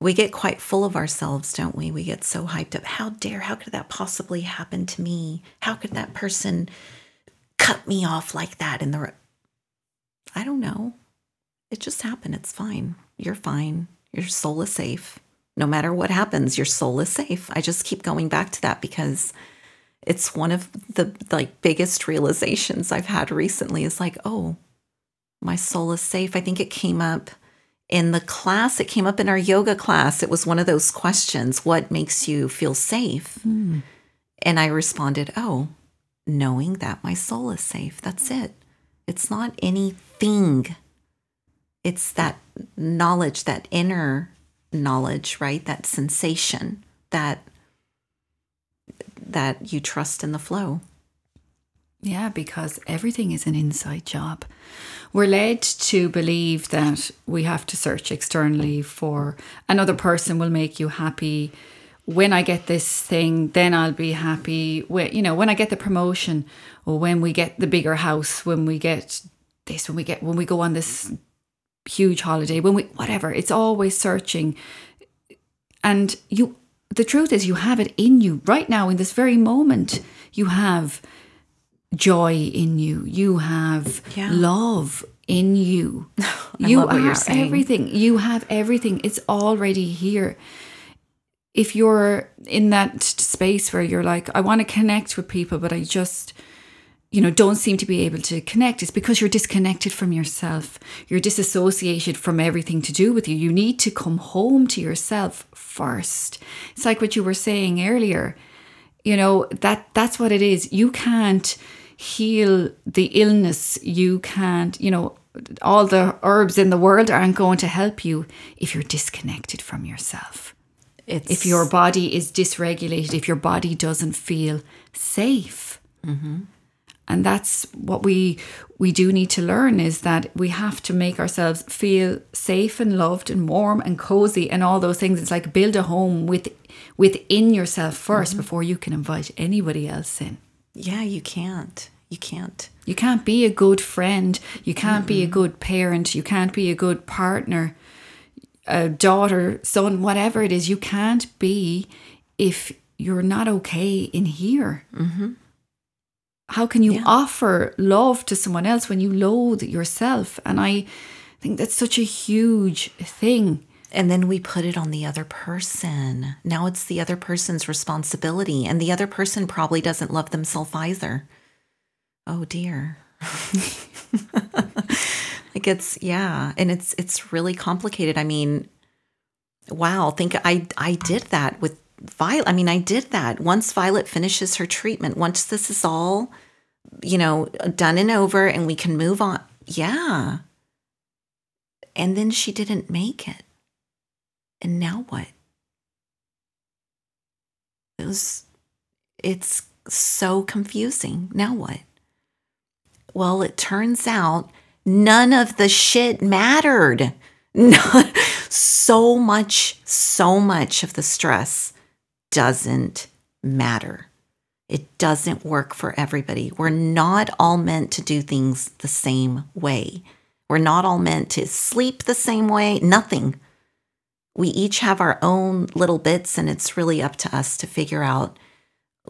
we get quite full of ourselves, don't we? We get so hyped up. How dare, how could that possibly happen to me? How could that person cut me off like that in the I don't know. It just happened. It's fine. You're fine. Your soul is safe. No matter what happens, your soul is safe. I just keep going back to that because it's one of the like biggest realizations I've had recently is like, oh, my soul is safe. I think it came up in the class, it came up in our yoga class. It was one of those questions what makes you feel safe? Mm. And I responded, oh, knowing that my soul is safe. That's it. It's not anything. It's that knowledge, that inner knowledge, right? That sensation that that you trust in the flow. Yeah, because everything is an inside job. We're led to believe that we have to search externally for another person will make you happy. When I get this thing, then I'll be happy. When, you know, when I get the promotion or when we get the bigger house, when we get this, when we get when we go on this huge holiday, when we whatever, it's always searching. And you the truth is you have it in you right now in this very moment. You have joy in you. You have Yeah. love in you. You are everything. You have everything. It's already here. If you're in that space where you're like, I want to connect with people, but I just, you know, don't seem to be able to connect, it's because you're disconnected from yourself. You're disassociated from everything to do with you. You need to come home to yourself first. It's like what you were saying earlier you know that that's what it is you can't heal the illness you can't you know all the herbs in the world aren't going to help you if you're disconnected from yourself. It's if your body is dysregulated if your body doesn't feel safe. Mm-hmm. And that's what we we do need to learn is that we have to make ourselves feel safe and loved and warm and cozy and all those things. It's like build a home with within yourself 1st mm-hmm. before you can invite anybody else in yeah, you can't. You can't. you can't be a good friend. You can't be a good parent. You can't be a good partner a daughter son whatever it is. You can't be if you're not okay in here. Mm-hmm. How can you Yeah. offer love to someone else when you loathe yourself? And i think that's such a huge thing And then we put it on the other person. Now it's the other person's responsibility, and the other person probably doesn't love themselves either. Oh dear. like it's yeah, and it's it's really complicated. I mean, wow, think I I did that with Violet. I mean, I did that. Once Violet finishes her treatment, once this is all, you know, done and over and we can move on. Yeah. And then she didn't make it. And now what? It was, it's so confusing. Now what? Well, it turns out none of the shit mattered. So much, so much of the stress doesn't matter. It doesn't work for everybody. We're not all meant to do things the same way. We're not all meant to sleep the same way. Nothing. We each have our own little bits, and it's really up to us to figure out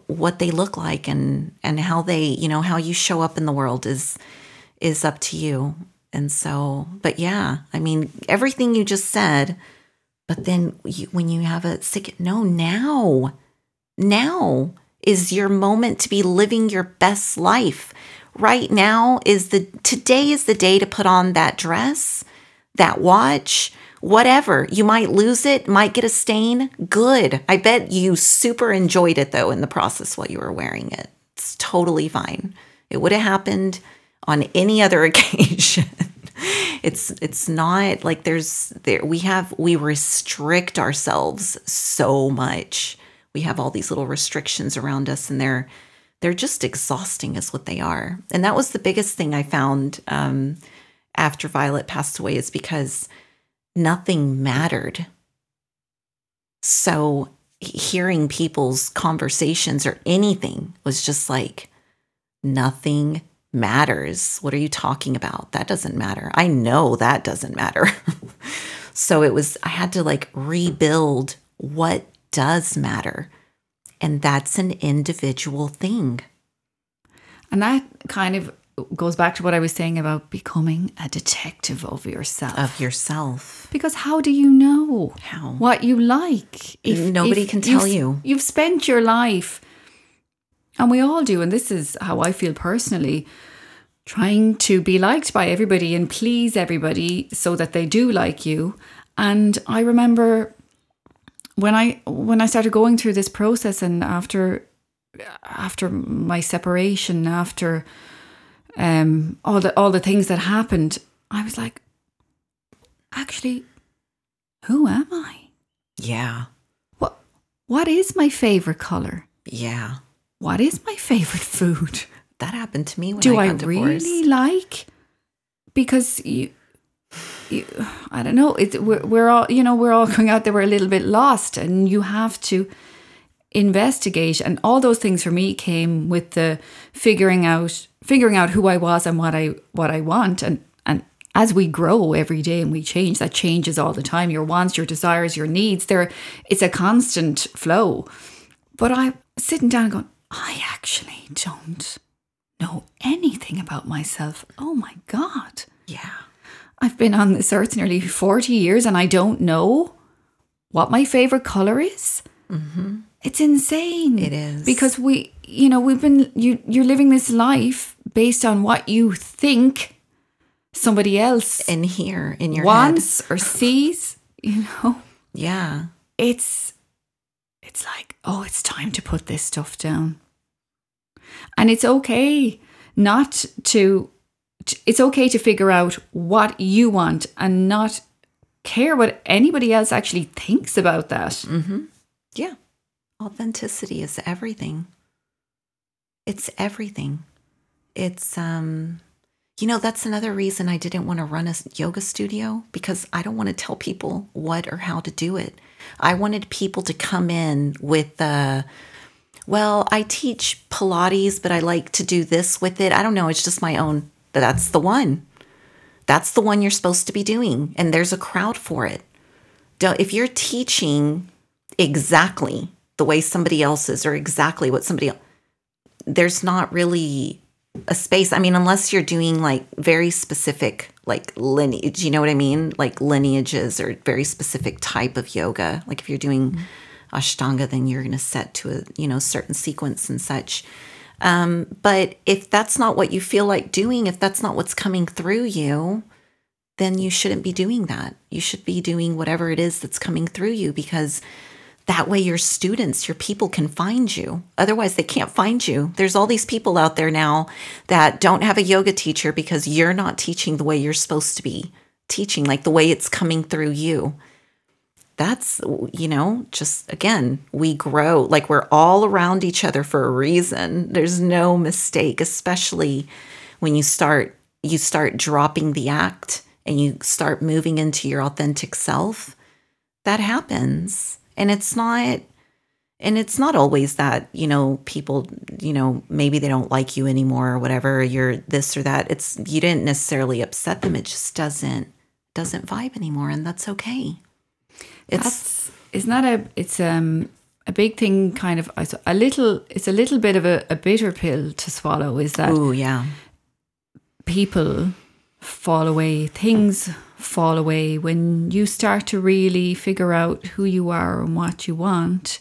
what they look like and and how they, you know, how you show up in the world is is up to you. And so, but yeah, I mean, everything you just said, but then you, when you have a sick, no, now, now is your moment to be living your best life. Right now is the, today is the day to put on that dress, that watch, whatever. You might lose it, might get a stain. Good. I bet you super enjoyed it though in the process while you were wearing it. It's totally fine. It would have happened on any other occasion. it's it's not like there's there we have we restrict ourselves so much. We have all these little restrictions around us and they're they're just exhausting is what they are. And that was the biggest thing I found um, after Violet passed away is because nothing mattered. So hearing people's conversations or anything was just like nothing matters. What are you talking about? That doesn't matter. I know that doesn't matter. so it was, I had to like rebuild what does matter. And that's an individual thing. And that kind of goes back to what I was saying about becoming a detective of yourself. Of yourself. because how do you know How? what you like? If nobody can tell you. You've spent your life, and we all do, and this is how I feel personally, trying to be liked by everybody and please everybody so that they do like you. And I remember when I when I started going through this process and after after my separation, after um, all the all the things that happened, I was like, actually, who am I? Yeah. What what is my favorite color? Yeah. What is my favorite food? That happened to me when Do I I, got divorced. really like? Because you, you, I don't know. It, we're, we're all, you know, we're all going out there. We're a little bit lost, and you have to investigate. And all those things for me came with the figuring out, figuring out who I was and what I what I want. And and as we grow every day and we change, that changes all the time. Your wants, your desires, your needs. There, it's a constant flow. But I'm sitting down and going, I actually don't know anything about myself. Oh my God. Yeah. I've been on this earth nearly 40 years and I don't know what my favorite color is. Mm-hmm. It's insane. It is. Because we, you know, we've been, you, you're living this life based on what you think somebody else In here, in your head. or sees, you know Yeah. it's it's like oh it's time to put this stuff down and it's okay not to it's okay to figure out what you want and not care what anybody else actually thinks about that mm-hmm. Yeah. Authenticity is everything. It's everything. It's um you know that's another reason I didn't want to run a yoga studio because I don't want to tell people what or how to do it. I wanted people to come in with uh well, I teach Pilates, but I like to do this with it. I don't know, it's just my own. That's the one. That's the one you're supposed to be doing and there's a crowd for it. If you're teaching exactly the way somebody else is or exactly what somebody else, there's not really a space. I mean, unless you're doing like very specific, like lineage, you know what I mean? Like lineages or very specific type of yoga. Like if you're doing Ashtanga, then you're going to set to a, you know, certain sequence and such. Um, but if that's not what you feel like doing, if that's not what's coming through you, then you shouldn't be doing that. You should be doing whatever it is that's coming through you because that way your students, your people can find you. Otherwise, they can't find you. There's all these people out there now that don't have a yoga teacher because you're not teaching the way you're supposed to be teaching, like the way it's coming through you. That's, you know, just again, we grow like we're all around each other for a reason. There's no mistake, especially when you start you start dropping the act and you start moving into your authentic self. That happens. And it's not and it's not always that, you know, people, you know, maybe they don't like you anymore or whatever, you're this or that. It's you didn't necessarily upset them. It just doesn't doesn't vibe anymore and that's okay. It's that's isn't that a it's um a big thing kind of a little it's a little bit of a, a bitter pill to swallow is that oh yeah. people fall away, things fall away when you start to really figure out who you are and what you want.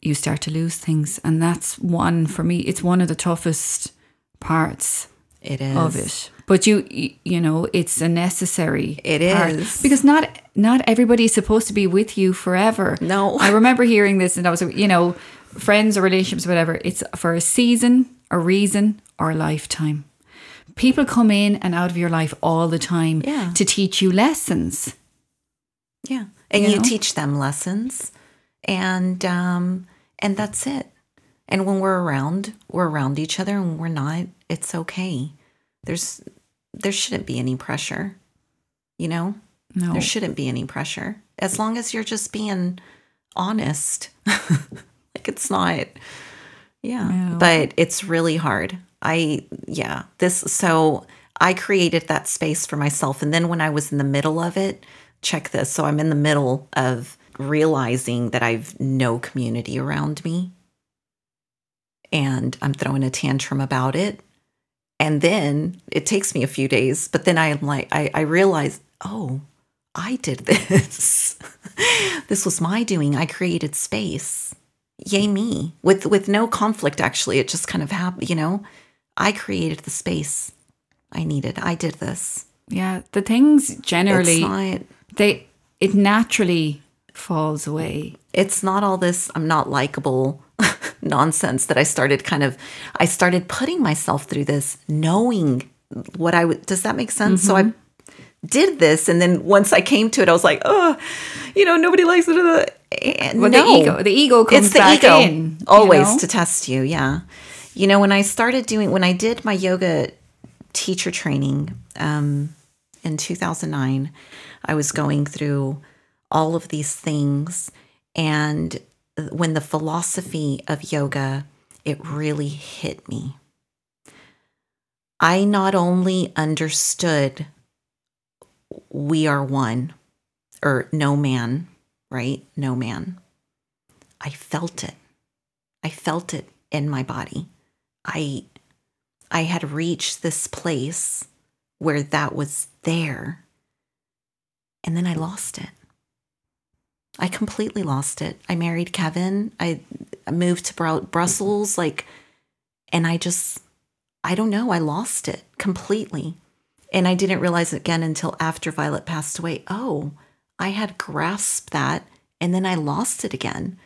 You start to lose things, and that's one for me. It's one of the toughest parts It is. of it. But you, you, know, it's a necessary. It part. is. because not not everybody is supposed to be with you forever. No. I remember hearing this, and I was, you know, friends or relationships, whatever. It's for a season, a reason, or a lifetime. People come in and out of your life all the time Yeah. to teach you lessons. Yeah. And You you, know? teach them lessons and um and that's it. And when we're around, we're around each other and we're not, it's okay. There's there shouldn't be any pressure. You know? No, There shouldn't be any pressure. As long as you're just being honest. like it's not yeah. Yeah. But it's really hard. I yeah, this so I created that space for myself and then when I was in the middle of it, check this. So I'm in the middle of realizing that I've no community around me and I'm throwing a tantrum about it. And then it takes me a few days, but then I'm like I, I realize, oh, I did this. this was my doing. I created space. Yay me. With with no conflict actually. It just kind of happened, you know. I created the space I needed. I did this. yeah, the things generally not they it naturally falls away. it's not all this I'm not likable. nonsense that I started kind of I started putting myself through this knowing what I would does that make sense? So I mm-hmm. did this and then once I came to it I was like, "Oh, you know, nobody likes it." And Well, no. the ego, the ego comes it's the back ego in you always know? to test you yeah you know when i started doing when i did my yoga teacher training um, in 2009 i was going through all of these things and when the philosophy of yoga it really hit me i not only understood we are one or no man right no man I felt it. I felt it in my body. I I had reached this place where that was there. And then I lost it. I completely lost it. I married Kevin. I moved to Bru- Brussels like and I just I don't know, I lost it completely. And I didn't realize it again until after Violet passed away. Oh, I had grasped that and then I lost it again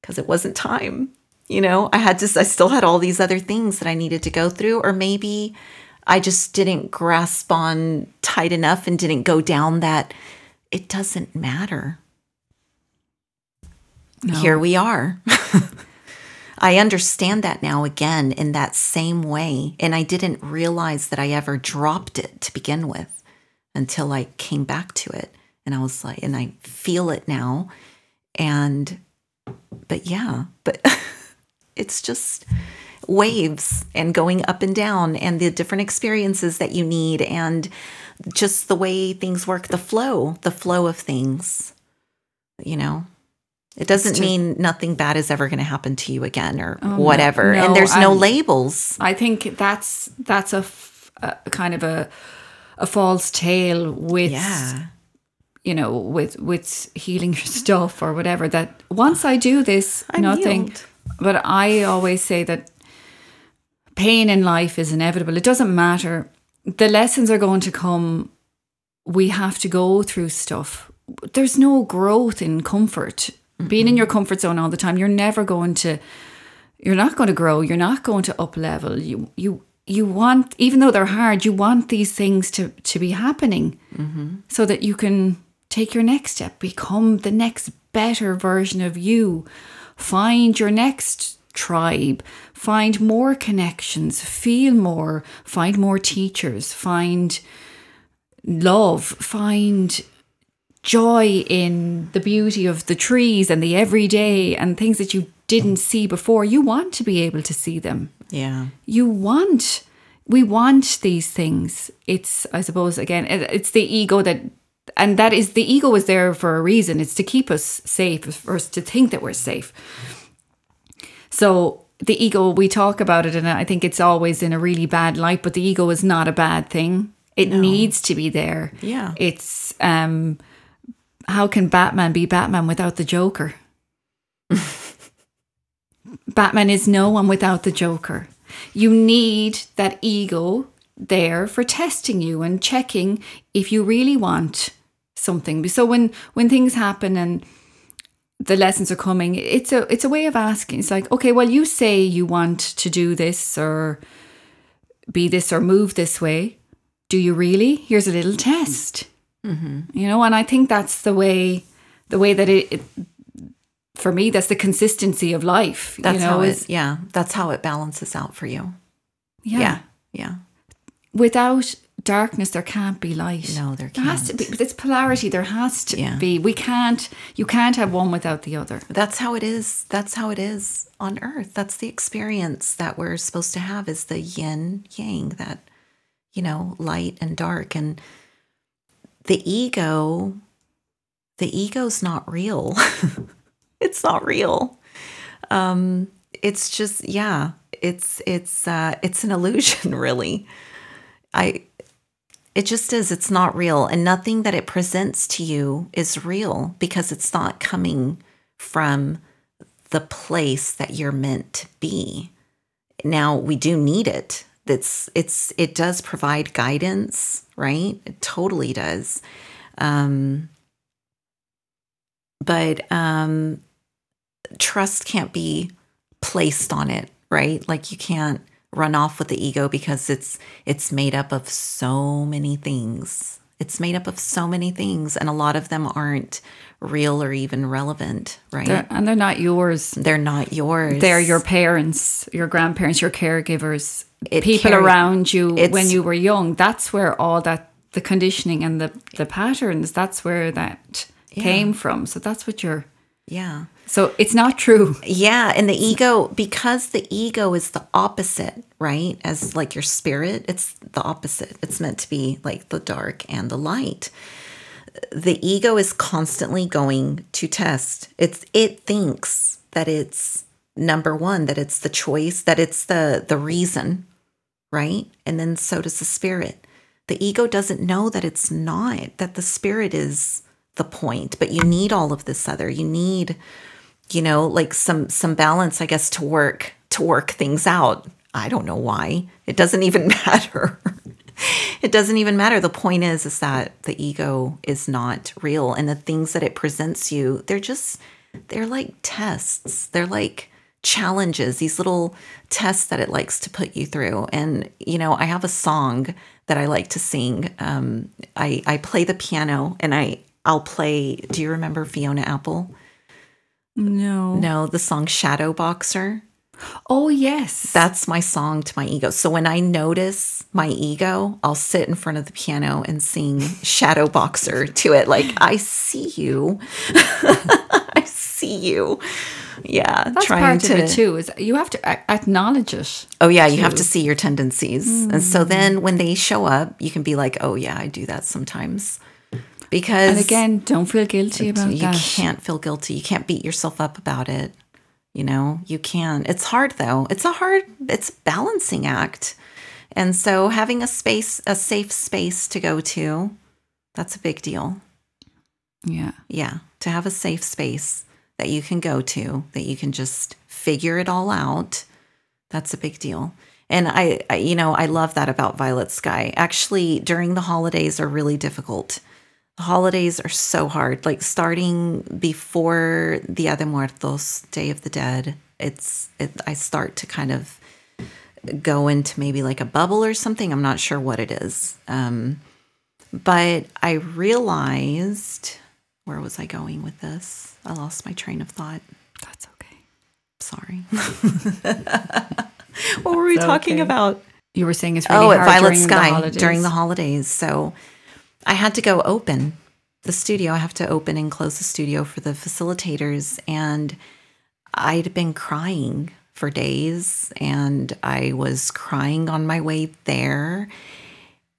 because it wasn't time. You know, I had to, I still had all these other things that I needed to go through, or maybe I just didn't grasp on tight enough and didn't go down that it doesn't matter. Here we are. I understand that now again in that same way. And I didn't realize that I ever dropped it to begin with until I came back to it. And I was like, and I feel it now. And, but yeah, but it's just waves and going up and down and the different experiences that you need and just the way things work, the flow, the flow of things, you know? It doesn't mean nothing bad is ever going to happen to you again or oh, no. whatever. No, and there's no labels. I think that's that's a, f- a kind of a a false tale with Yeah. you know with with healing your stuff or whatever that once I do this I'm nothing. But I always say that pain in life is inevitable. It doesn't matter. The lessons are going to come. We have to go through stuff. There's no growth in comfort. Being in your comfort zone all the time you're never going to you're not going to grow. You're not going to up level. You you you want even though they're hard you want these things to to be happening mm-hmm. so that you can take your next step become the next better version of you find your next tribe. Find more connections. Feel more. Find more teachers. Find love. Find joy in the beauty of the trees and the everyday and things that you didn't see before. You want to be able to see them. Yeah. you want we want these things. It's i suppose again it's the ego that and that is the ego is there for a reason. It's to keep us safe for us to think that we're safe. So the ego we talk about it and i think it's always in a really bad light but the ego is not a bad thing. It needs to be there. Yeah. it's um how can batman be batman without the joker? Batman is no one without the Joker. You need that ego there for testing you and checking if you really want something. So when when things happen and the lessons are coming, it's a it's a way of asking. It's like, okay, well, you say you want to do this or be this or move this way. Do you really? Here's a little test. Mm-hmm. You know, and I think that's the way the way that it, it for me that's the consistency of life. That's you know, how is it, yeah, that's how it balances out for you. yeah. Yeah. Yeah. Without darkness, there can't be light. No, there There has to be. It's polarity. There has to Yeah. be. We can't. You can't have one without the other. That's how it is. That's how it is on earth. That's the experience that we're supposed to have is the yin yang, that, you know, light and dark. And the ego, the ego's not real. it's not real. Um, it's just, yeah, it's it's uh it's an illusion, really. I it just is. It's not real. And nothing that it presents to you is real because it's not coming from the place that you're meant to be. Now, we do need it. That's it's it does provide guidance, right? It totally does. Um but um trust can't be placed on it, right? Like you can't run off with the ego because it's it's made up of so many things. It's made up of so many things and a lot of them aren't real or even relevant, right? They're, and they're not yours. They're not yours. They're your parents, your grandparents, your caregivers, It people carry- around you when you were young. That's where all that the conditioning and the the patterns. That's where that came from. So that's what you're. Yeah. So it's not true. Yeah, and the ego because the ego is the opposite, right? As like your spirit, it's the opposite. It's meant to be like the dark and the light. The ego is constantly going to test. It's it thinks that it's number 1, that it's the choice, that it's the the reason, right? And then so does the spirit. The ego doesn't know that it's not, that the spirit is the point, but you need all of this other. You need you know like some some balance i guess to work to work things out. I don't know why. It doesn't even matter. It doesn't even matter. The point is is that the ego is not real and the things that it presents you they're just they're like tests. They're like challenges these little tests that it likes to put you through. And you know i have a song that i like to sing. Um, i i play the piano and i i'll play do you remember fiona apple No. no, the song Shadow Boxer. Oh yes. That's my song to my ego. So when I notice my ego, I'll sit in front of the piano and sing Shadow Boxer to it. Like, I see you. I see you. Yeah. That's part of it too. Is you have to acknowledge it. Oh, yeah. You have to see your tendencies. And so mm. then when they show up, you can be like, oh, yeah, I do that sometimes. Because And again, don't feel guilty about you that. can't feel guilty. You can't beat yourself up about it. You know, you can. It's hard though. It's a hard, it's a balancing act. And so having a space, a safe space to go to, that's a big deal. Yeah. Yeah. To have a safe space that you can go to, that you can just figure it all out, that's a big deal. And I, I you know, I love that about Violet Sky. Actually, during the holidays are really difficult. The holidays are so hard. Like starting before Dia de Muertos, Day of the Dead, it's it, I start to kind of go into maybe like a bubble or something. I'm not sure what it is. Um, but I realized where was I going with this? I lost my train of thought. That's okay. Sorry. what were we talking okay. about? You were saying it's really oh, hard at Violet during Sky the holidays. during the holidays. So I had to go open the studio. I have to open and close the studio for the facilitators. And I'd been crying for days and I was crying on my way there.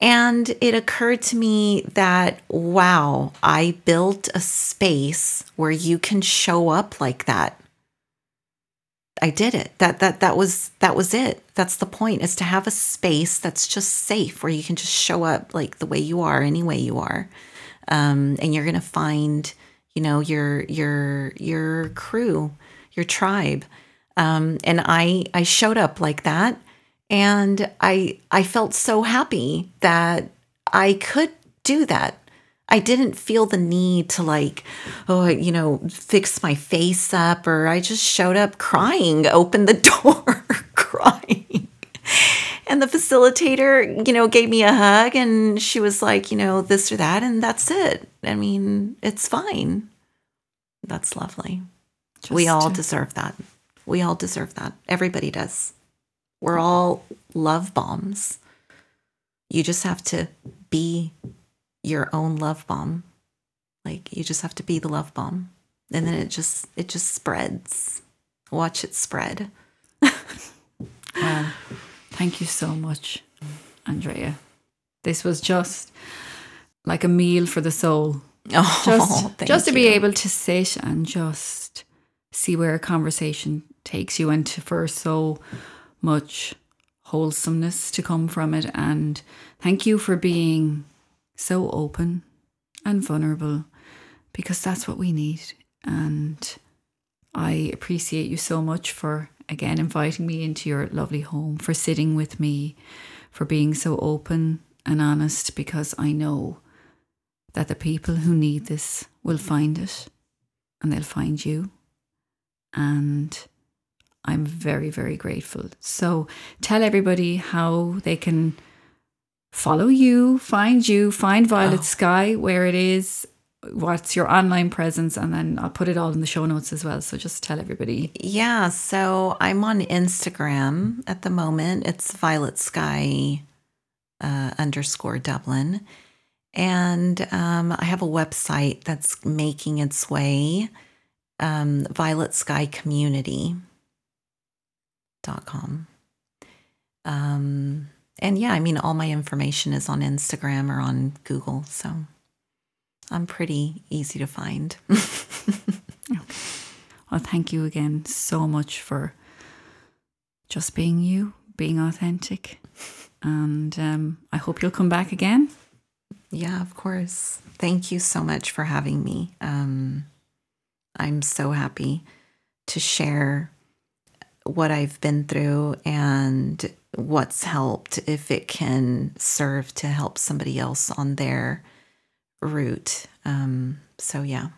And it occurred to me that, wow, I built a space where you can show up like that. I did it. That that that was that was it. That's the point is to have a space that's just safe where you can just show up like the way you are, any way you are. Um, and you're gonna find, you know, your your your crew, your tribe. Um, and I I showed up like that and I I felt so happy that I could do that. I didn't feel the need to like, oh, you know, fix my face up, or I just showed up crying, opened the door crying. And the facilitator, you know, gave me a hug and she was like, you know, this or that, and that's it. I mean, it's fine. That's lovely. we all deserve that. We all deserve that. Everybody does. We're all love bombs. You just have to be your own love bomb. Like you just have to be the love bomb. And then it just it just spreads. Watch it spread. Wow. Um, Thank you so much, Andrea. This was just like a meal for the soul. Oh, Just, just to be you. able to sit and just see where a conversation takes you and to, for so much wholesomeness to come from it. And thank you for being so open and vulnerable because that's what we need. And I appreciate you so much for again inviting me into your lovely home, for sitting with me, for being so open and honest because I know that the people who need this will find it and they'll find you. And I'm very, very grateful. So tell everybody how they can follow you, find you, find Violet oh. Sky, where it is, what's your online presence, and then I'll put it all in the show notes as well. So just tell everybody. Yeah. So I'm on Instagram at the moment. It's Violet Sky uh, underscore Dublin. And um, I have a website that's making its way, um, Violet Sky Community.com. Um, and yeah, I mean, all my information is on Instagram or on Google. So I'm pretty easy to find. okay. Well, thank you again so much for just being you, being authentic. And um, I hope you'll come back again. Yeah, of course. Thank you so much for having me. Um, I'm so happy to share what I've been through and what's helped if it can serve to help somebody else on their route. Um, so, yeah,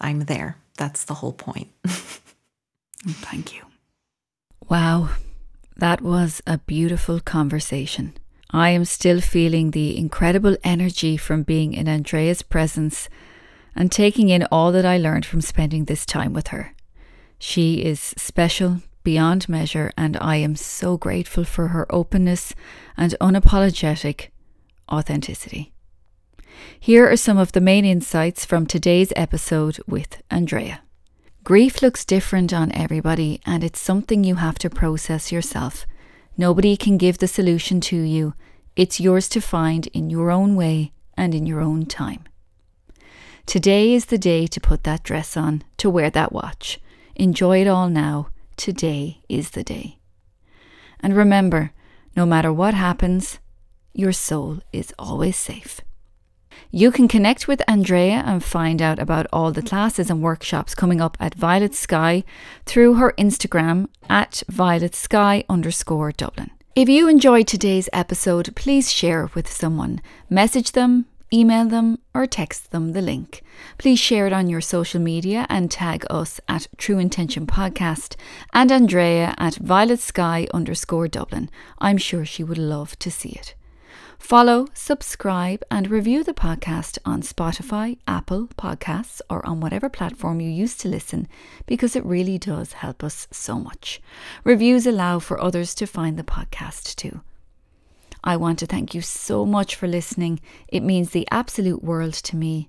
I'm there. That's the whole point. Thank you. Wow, that was a beautiful conversation. I am still feeling the incredible energy from being in Andrea's presence and taking in all that I learned from spending this time with her. She is special beyond measure, and I am so grateful for her openness and unapologetic authenticity. Here are some of the main insights from today's episode with Andrea. Grief looks different on everybody, and it's something you have to process yourself. Nobody can give the solution to you. It's yours to find in your own way and in your own time. Today is the day to put that dress on, to wear that watch. Enjoy it all now. Today is the day. And remember, no matter what happens, your soul is always safe. You can connect with Andrea and find out about all the mm. classes and workshops coming up at Violet Sky through her Instagram at Violet Sky underscore Dublin. If you enjoyed today's episode, please share it with someone. Message them, email them, or text them the link. Please share it on your social media and tag us at True Intention Podcast and Andrea at Violet Sky underscore Dublin. I'm sure she would love to see it. Follow, subscribe, and review the podcast on Spotify, Apple Podcasts, or on whatever platform you use to listen because it really does help us so much. Reviews allow for others to find the podcast too. I want to thank you so much for listening. It means the absolute world to me.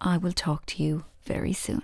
I will talk to you very soon.